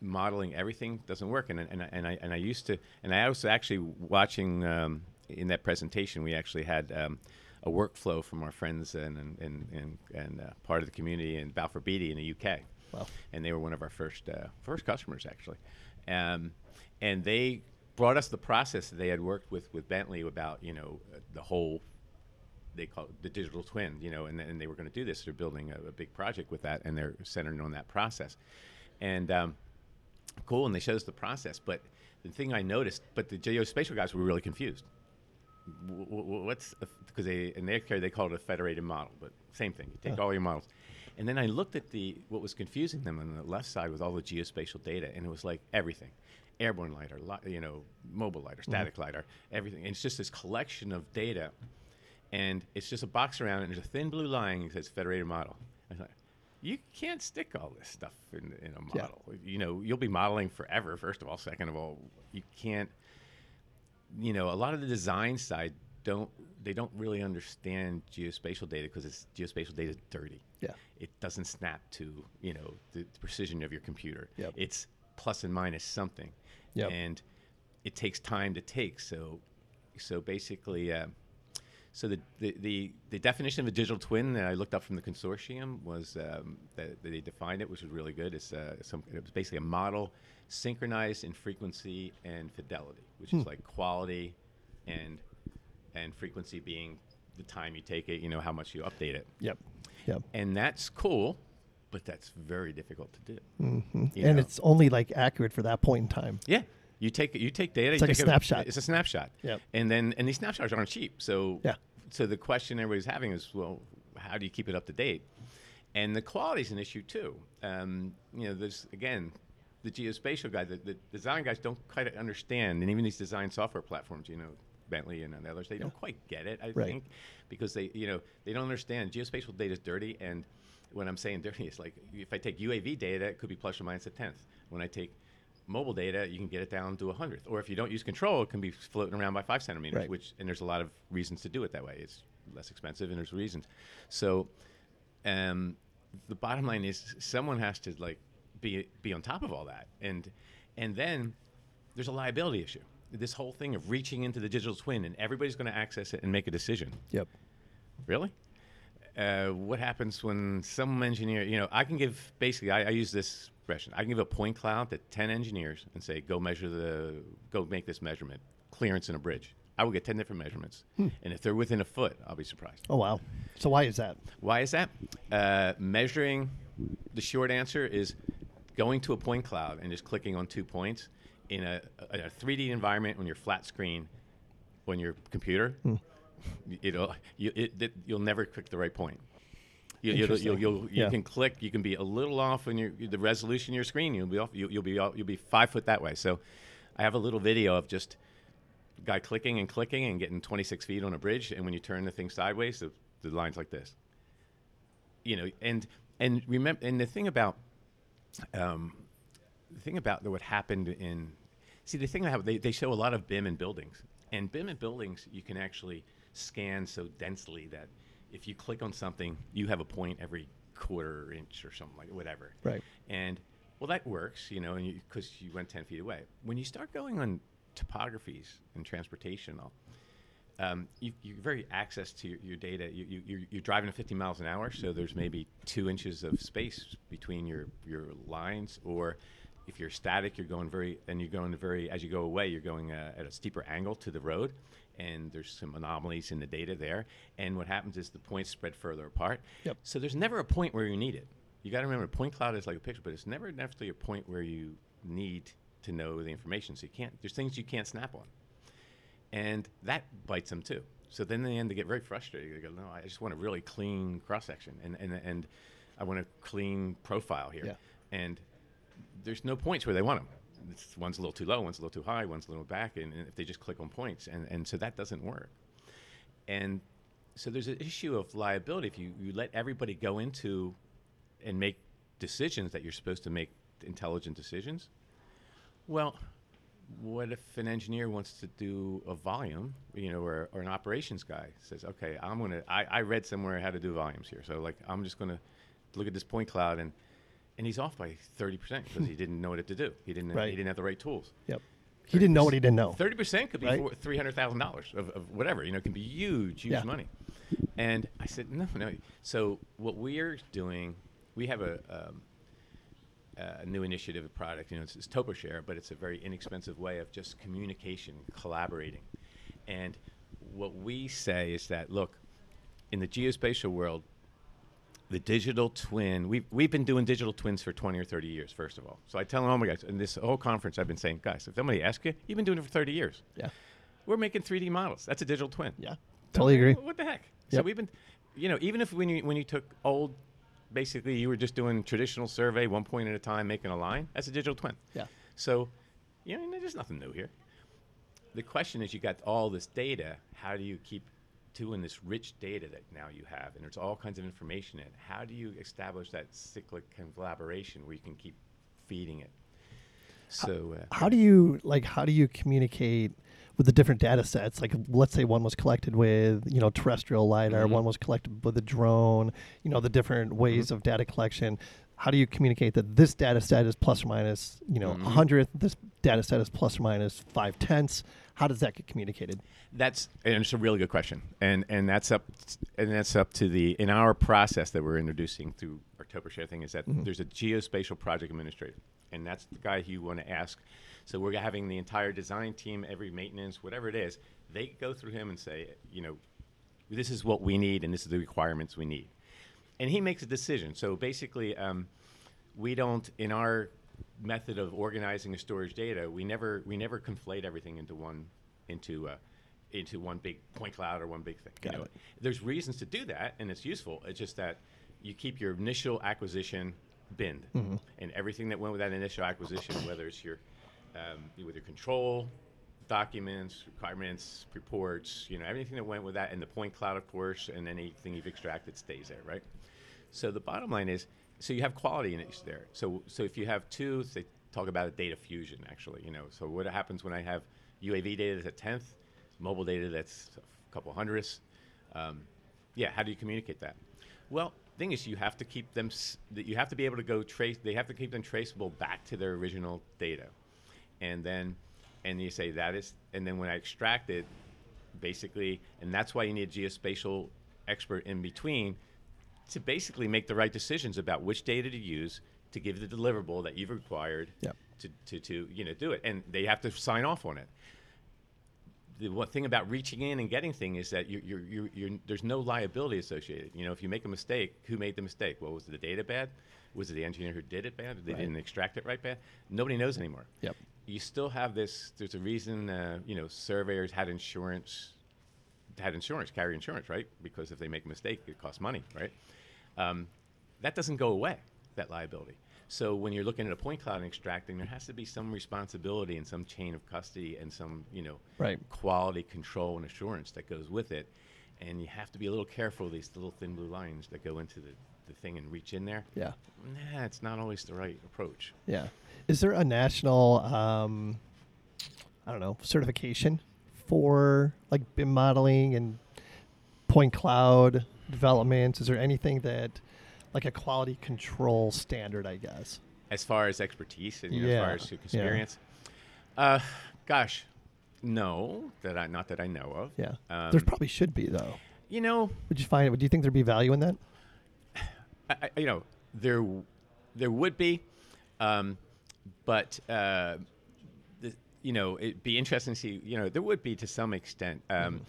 modeling everything doesn't work. And, and, and, I, and i used to and i was actually watching um, in that presentation we actually had um, a workflow from our friends and, and, and, and, and uh, part of the community in balfour beatty in the uk Wow. and they were one of our first uh, first customers actually, um, and they brought us the process that they had worked with with Bentley about you know uh, the whole they call it the digital twin you know and, and they were going to do this. They're building a, a big project with that and they're centered on that process. And um, cool and they showed us the process but the thing I noticed but the geospatial guys were really confused what's because they in their care they call it a federated model, but same thing. You take all your models, and then I looked at the what was confusing them on the left side with all the geospatial data, and it was like everything, airborne lidar, li- you know, mobile lidar, mm-hmm. static lidar, everything. And it's just this collection of data, and it's just a box around it, and there's a thin blue line that says federated model. I thought, you can't stick all this stuff in, in a Yeah. model. You know, you'll be modeling forever. First of all, second of all, you can't you know, a lot of the design side don't they don't really understand geospatial data because it's geospatial data is dirty. Yeah. It doesn't snap to you know the, the precision of your computer. Yep. It's plus and minus something. Yep. And it takes time to take. So so basically. Uh, so the, the, the, the definition of a digital twin that I looked up from the consortium was um, that, that they defined it, which was really good. It's uh, some, it was basically a model synchronized in frequency and fidelity, which is like quality and and frequency being the time you take it, you know, how much you update it, Yep. Yep. and that's cool, but that's very difficult to do. hmm And know. it's only like accurate for that point in time. Yeah. You take you take data. It's you like a snapshot. It's a snapshot. Yep. And then and these snapshots aren't cheap. So Yeah. So the question everybody's having is, well, how do you keep it up to date? And the quality is an issue too. Um, you know, there's again, the geospatial guy, the, the design guys don't quite understand, and even these design software platforms, you know, Bentley and the others, they don't quite get it. I Right. think because they, you know, they don't understand geospatial data is dirty, and when I'm saying dirty, it's like if I take UAV data, it could be plus or minus a tenth. When I take mobile data, you can get it down to a hundredth. Or if you don't use control, it can be floating around by five centimeters, Right. which and there's a lot of reasons to do it that way. It's less expensive and there's reasons. So um, the bottom line is someone has to like be be on top of all that. And and then there's a liability issue. This whole thing of reaching into the digital twin and everybody's going to access it and make a decision. Yep. Really? Uh, what happens when some engineer, you know, I can give basically, I, I use this expression. I can give a point cloud to 10 engineers and say, go measure the, go make this measurement, clearance in a bridge. I will get 10 different measurements. And if they're within a foot, I'll be surprised. Oh wow. So why is that? Why is that? Uh, measuring, the short answer is going to a point cloud and just clicking on two points in a, a, a 3D environment on your flat screen on your computer. It'll, you, it, it, you'll never click the right point. You, you'll, you'll, you'll, you Yeah. can click. You can be a little off in your the resolution of your screen. You'll be off. You, you'll be you'll be five foot that way. So, I have a little video of just guy clicking and clicking and getting 26 feet on a bridge. And when you turn the thing sideways, the, the line's like this. You know, and and remember, and the thing about um, the thing about the, what happened in see the thing that happened, they, they show a lot of BIM in buildings, and BIM in buildings you can actually scan so densely that if you click on something, you have a point every quarter inch or something like whatever. Right. And well, that works, you know, and because you, went ten feet away. When you start going on topographies and transportation, all, um, you, you're very access to your, your data. You, you, you're, you're driving at 50 miles an hour, so there's maybe two inches of space between your, your lines. Or if you're static, you're going very, and you're going very, as you go away, you're going uh, at a steeper angle to the road, and there's some anomalies in the data there. And what happens is the points spread further apart. Yep. So there's never a point where you need it. You got to remember, point cloud is like a picture, but it's never necessarily a point where you need to know the information. So you can't. There's things you can't snap on, and that bites them too. So then they end to get very frustrated. They go, "No, I just want a really clean cross section, and and and I want a clean profile here." Yeah. And there's no points where they want them. One's a little too low, one's a little too high, one's a little back, and, and if they just click on points, and, and so that doesn't work. And so there's an issue of liability if you, you let everybody go into and make decisions that you're supposed to make intelligent decisions. Well, what if an engineer wants to do a volume, you know, or, or an operations guy says, okay, I'm gonna, I, I read somewhere how to do volumes here, so like I'm just gonna look at this point cloud and and he's off by 30% because he didn't know what to do. He didn't Right. he didn't have the right tools. Yep. He didn't know what he didn't know. Thirty percent could be Right. three hundred thousand dollars of, of whatever. You know, it can be huge, huge Yeah. money. And I said, no, no. So what we're doing, we have a, um, a new initiative, a product. You know, it's, it's TopoShare, but it's a very inexpensive way of just communication, collaborating. And what we say is that look, in the geospatial world, the digital twin we've, we've been doing digital twins for 20 or 30 years first of all so i tell them all my guys in this whole conference i've been saying guys if somebody asks you you've been doing it for 30 years Yeah. we're making 3d models that's a digital twin Yeah. Totally agree. what the heck so we've been you know even if when you when you took old basically you were just doing traditional survey one point at a time making a line that's a digital twin Yeah. so you know there's nothing new here the question is you got all this data how do you keep doing this rich data that now you have and there's all kinds of information in it how do you establish that cyclic collaboration where you can keep feeding it so uh, How do you like? How do you communicate with the different data sets? Like, let's say one was collected with you know terrestrial lidar, Mhm. one was collected with a drone. You know the different ways of data collection. How do you communicate that this data set is plus or minus you know a Mhm. hundredth? This data set is plus or minus five tenths. How does that get communicated? That's and it's a really good question, and and that's up and that's up to the in our process that we're introducing through our TopoShare thing is that Mhm. there's a geospatial project administrator, and that's the guy who you want to ask. So we're having the entire design team, every maintenance, whatever it is, they go through him and say, you know, this is what we need, and this is the requirements we need, and he makes a decision. So basically, um, we don't in our method of organizing and storage data, we never we never conflate everything into one into uh, into one big point cloud or one big thing. you Got know? it. There's reasons to do that, and it's useful. It's just that you keep your initial acquisition binned, Mhm. and everything that went with that initial acquisition, whether it's your um, with your control documents, requirements, reports, you know, everything that went with that, and the point cloud, of course, and anything you've extracted stays there, right? So the bottom line is, so you have quality in it there. So so if you have two, they talk about a data fusion actually. You know, so what happens when I have UAV data that's a tenth, mobile data that's a couple hundredths? Um, yeah, how do you communicate that? Well, thing is, you have to keep them. s- That you have to be able to go trace. They have to keep them traceable back to their original data, and then, and you say that is, and then when I extract it, basically, and that's why you need a geospatial expert in between to basically make the right decisions about which data to use to give the deliverable that you've required Yep. to, to, to you know do it. And they have to sign off on it. The one thing about reaching in and getting thing is that you you're, you're, you're, there's no liability associated. You know if you make a mistake who made the mistake? Well was it the data bad? Was it the engineer who did it bad? They Right. didn't extract it right bad? Nobody knows anymore. Yep. you still have this there's a reason uh, you know surveyors had insurance had insurance, carry insurance, right? Because if they make a mistake, it costs money, right? Um, that doesn't go away, that liability. So when you're looking at a point cloud and extracting, there has to be some responsibility and some chain of custody and some, you know, Right. quality control and assurance that goes with it. And you have to be a little careful of these little thin blue lines that go into the, the thing and reach in there. Yeah. Nah, it's not always the right approach. Yeah. Is there a national, um, I don't know, certification for like BIM modeling and point cloud development? Is there anything that, like a quality control standard, I guess? As far as expertise and know, Yeah, as far as yeah. experience, uh, gosh, no, that I not that I know of. Yeah. Um, there probably should be though. You know, Would you find? Would you think there'd be value in that? [SIGHS] I, you know, there, there would be, um, but uh, you know, it'd be interesting to see. You know, there would be to some extent. Um,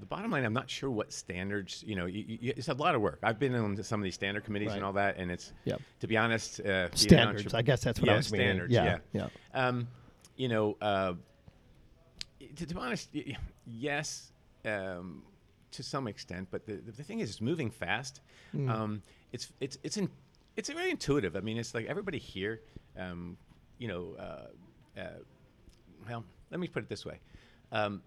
The bottom line, I'm not sure what standards. You know, you, you, it's a lot of work. I've been on some of these standard committees Right. and all that, and it's Yep. to be honest, uh, Standards, entrep- I guess that's what I yeah, was meaning. standards. Yeah, yeah. Um, you know, uh, to, to be honest, yes, um, to some extent. But the, the thing is, it's moving fast. Mm. Um, it's it's it's in, it's very intuitive. I mean, it's like everybody here, um, you know. Uh, uh, well, let me put it this way. Um,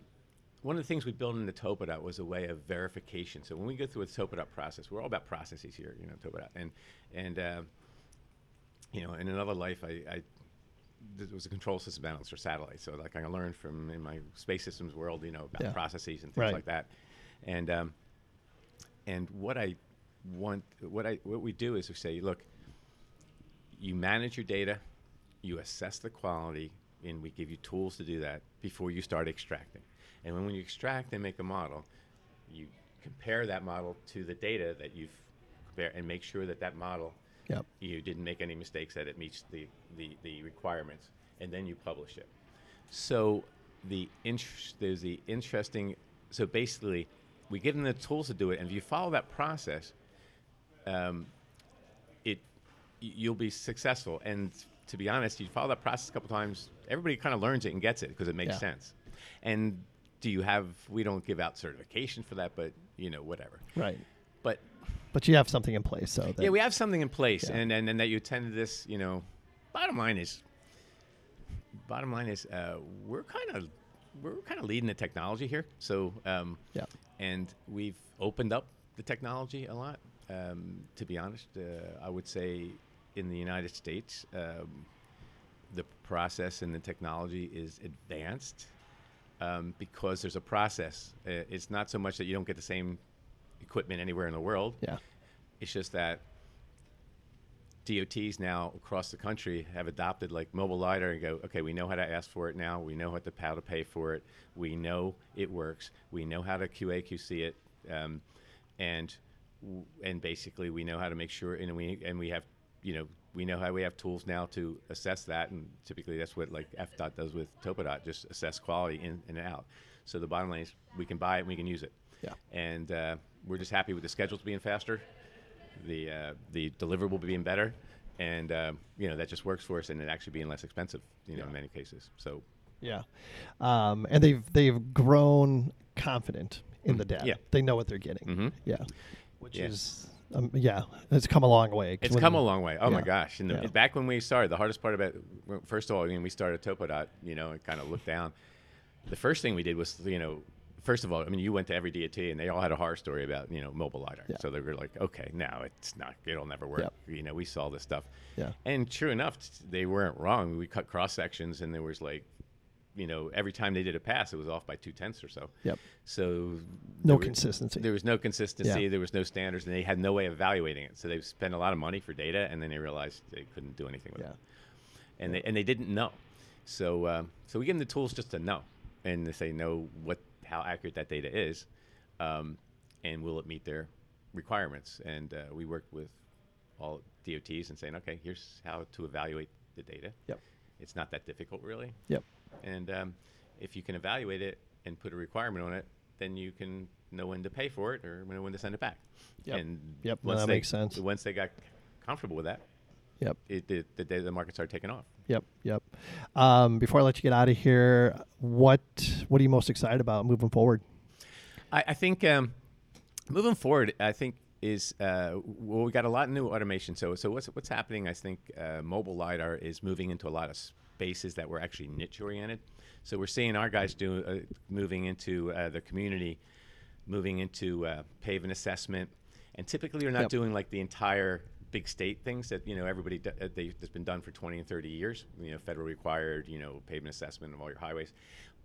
one of the things we built into Topodot was a way of verification. So when we go through a Topodot process, we're all about processes here, you know, Topodot. And, and uh, you know, in another life, I, I was a control system analyst for satellites. So like I learned from in my space systems world, you know, about Yeah. processes and things Right. like that. And, um, and what I want, what I, what we do is we say, look, you manage your data, you assess the quality, and we give you tools to do that before you start extracting. And when, when you extract and make a model, you compare that model to the data that you've compared and make sure that that model Yep. you didn't make any mistakes that it meets the, the, the requirements, and then you publish it. So the there's the interesting. So basically, we give them the tools to do it, and if you follow that process, um, it you'll be successful. And to be honest, you follow that process a couple times, everybody kind of learns it and gets it because it makes Yeah. sense. And do you have? We don't give out certification for that, but you know, whatever. Right. But But you have something in place, so that, yeah, we have something in place, Yeah. and, and and that you attended this. You know, bottom line is, bottom line is, uh, we're kind of we're kind of leading the technology here. So um, Yeah. and we've opened up the technology a lot. Um, to be honest, uh, I would say in the United States, um, the process and the technology is advanced um, because there's a process. It's not so much that you don't get the same equipment anywhere in the world. Yeah. It's just that DOTs now across the country have adopted like mobile lidar and go, okay, we know how to ask for it now. We know what to, how to pay for it. We know it works. We know how to QA QC it, um, and and basically we know how to make sure. And we and we have, you know, we know how we have tools now to assess that. And typically that's what like FDOT does with Topodot, just assess quality in and out. So the bottom line is we can buy it and we can use it. Yeah. And uh, we're just happy with the schedules being faster the uh, the deliverable being better, and uh, you know that just works for us, and it actually being less expensive, you know, in many cases. So Yeah. Um, and they've they've grown confident in the data. yeah. They know what they're getting. Mhm. Yeah. Which Yeah. is um, yeah, it's come a long way. it's come a long way. Oh my gosh! And the, Yeah. back when we started, the hardest part about well, first of all, when we started Topodot, you know, and kind of looked down. The first thing we did was, you know, first of all, I mean, you went to every DOT and they all had a horror story about, you know, mobile lidar. Yeah. So they were like, okay, now it's not, it'll never work. Yep. You know, we saw this stuff. Yeah. And true enough, they weren't wrong. We cut cross sections and there was like, you know, every time they did a pass, it was off by two tenths or so. Yep. So No there consistency. There was no consistency. Yeah. There was no standards, and they had no way of evaluating it. So they spent a lot of money for data, and then they realized they couldn't do anything with Yeah. it. And they and they didn't know. So um, so we give them the tools just to know, and to say know what how accurate that data is, um, and will it meet their requirements. And uh, we worked with all DOTs and saying, okay, here's how to evaluate the data. Yep. It's not that difficult, really. Yep. And um, if you can evaluate it and put a requirement on it, then you can know when to pay for it or know when to send it back. Yep. And Yep, once that they, makes sense. Once they got comfortable with that, Yep. it, the, the, day the market started taking off. Yep. Yep. Um, before I let you get out of here, what what are you most excited about moving forward? I, I think um, moving forward, I think is uh, well, we got a lot of new automation. So, so what's what's happening? I think uh, mobile lidar is moving into a lot of spaces that were actually niche oriented. So we're seeing our guys do uh, moving into uh, the community, moving into uh, pavement assessment, and typically they're not Yep. doing like the entire big state things that you know everybody do, uh, they, that's been done for 20 and 30 years. You know, federal required, you know, pavement assessment of all your highways,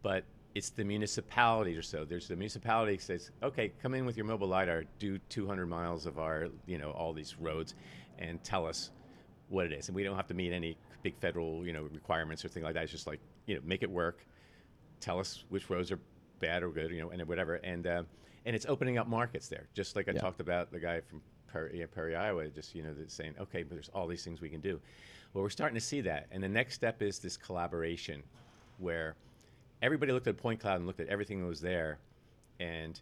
but it's the municipality or so. There's the municipality says, okay, come in with your mobile lidar, do 200 miles of our, you know, all these roads, and tell us what it is. And we don't have to meet any big federal, you know, requirements or thing like that. It's just like, you know, make it work. Tell us which roads are bad or good, you know, and whatever. And uh, and it's opening up markets there, just like I Yeah. talked about the guy from Perry, yeah, Perry, Iowa, just you know, saying, okay, but there's all these things we can do. Well, we're starting to see that, and the next step is this collaboration, where everybody looked at point cloud and looked at everything that was there, and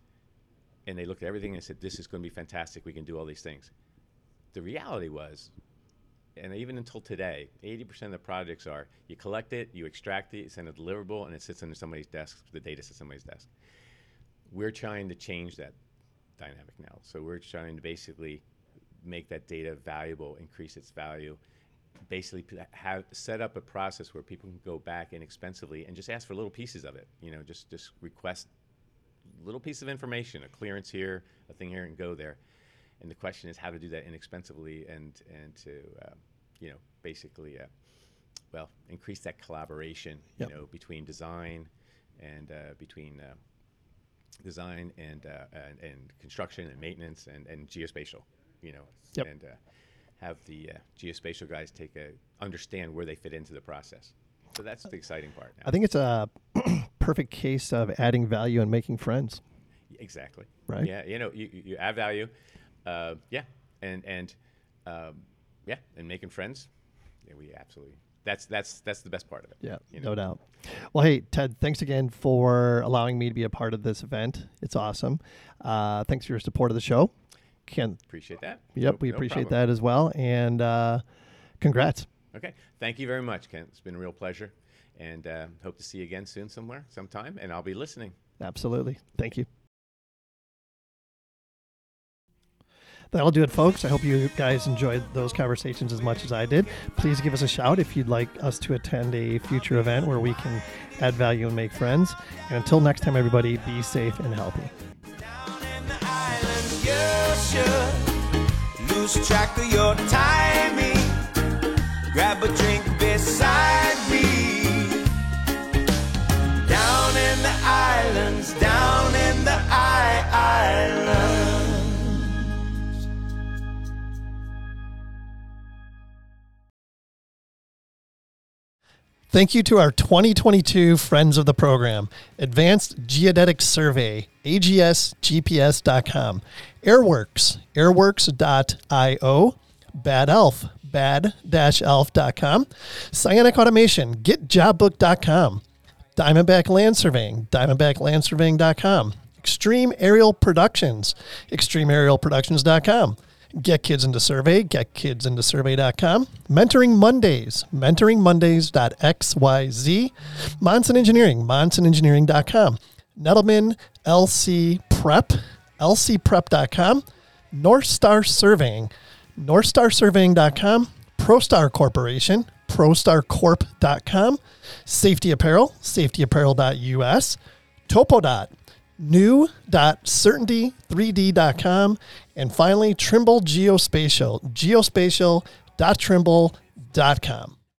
and they looked at everything and said, this is going to be fantastic. We can do all these things. The reality was, and even until today, 80% of the projects are you collect it, you extract it, you send a deliverable, and it sits under somebody's desk. The data sits somebody's desk. We're trying to change that dynamic now. So we're trying to basically make that data valuable, increase its value, basically have set up a process where people can go back inexpensively and just ask for little pieces of it. You know, just just request little piece of information, a clearance here, a thing here, and go there. And the question is how to do that inexpensively and and to uh, you know basically uh, well increase that collaboration Yep. you know between design and uh, between uh, design and, uh, and and construction and maintenance and, and geospatial you know Yep. and uh, have the uh, geospatial guys take a understand where they fit into the process so that's the exciting part now I think it's a [CLEARS THROAT] perfect case of adding value and making friends. Exactly. Right. Yeah. You know, you, you- you add value. Uh, yeah. And and um, yeah, and making friends. Yeah, we absolutely. That's that's that's the best part of it. Yeah, you no doubt. Well, hey, Ted, thanks again for allowing me to be a part of this event. It's awesome. Uh, thanks for your support of the show. Ken, Appreciate that. yep, No- we no appreciate problem. that as well. And uh, congrats. Okay. Thank you very much, Kent. It's been a real pleasure, and uh, hope to see you again soon somewhere, sometime. And I'll be listening. Absolutely. Thank you. That'll do it, folks. I hope you guys enjoyed those conversations as much as I did. Please give us a shout if you'd like us to attend a future event where we can add value and make friends. And until next time, everybody, be safe and healthy. Thank you to our 2022 friends of the program Advanced Geodetic Survey, agsgps.com, Airworks, airworks.io, Bad Elf, bad-elf.com, Cyanic Automation, getjobbook.com, Diamondback Land Surveying, diamondbacklandsurveying.com, Extreme Aerial Productions, extremeaerialproductions.com, Get Kids Into Survey, getkidsintosurvey.com, Mentoring Mondays, mentoringmondays.xyz, Monson Engineering, monsonengineering.com, Nettleman LC Prep, lcprep.com, North Star Surveying, northstarsurveying.com, ProStar Corporation, prostarcorp.com, Safety Apparel, safetyapparel.us, Topodot, new.certainty3d.com, and finally Trimble Geospatial, geospatial.trimble.com.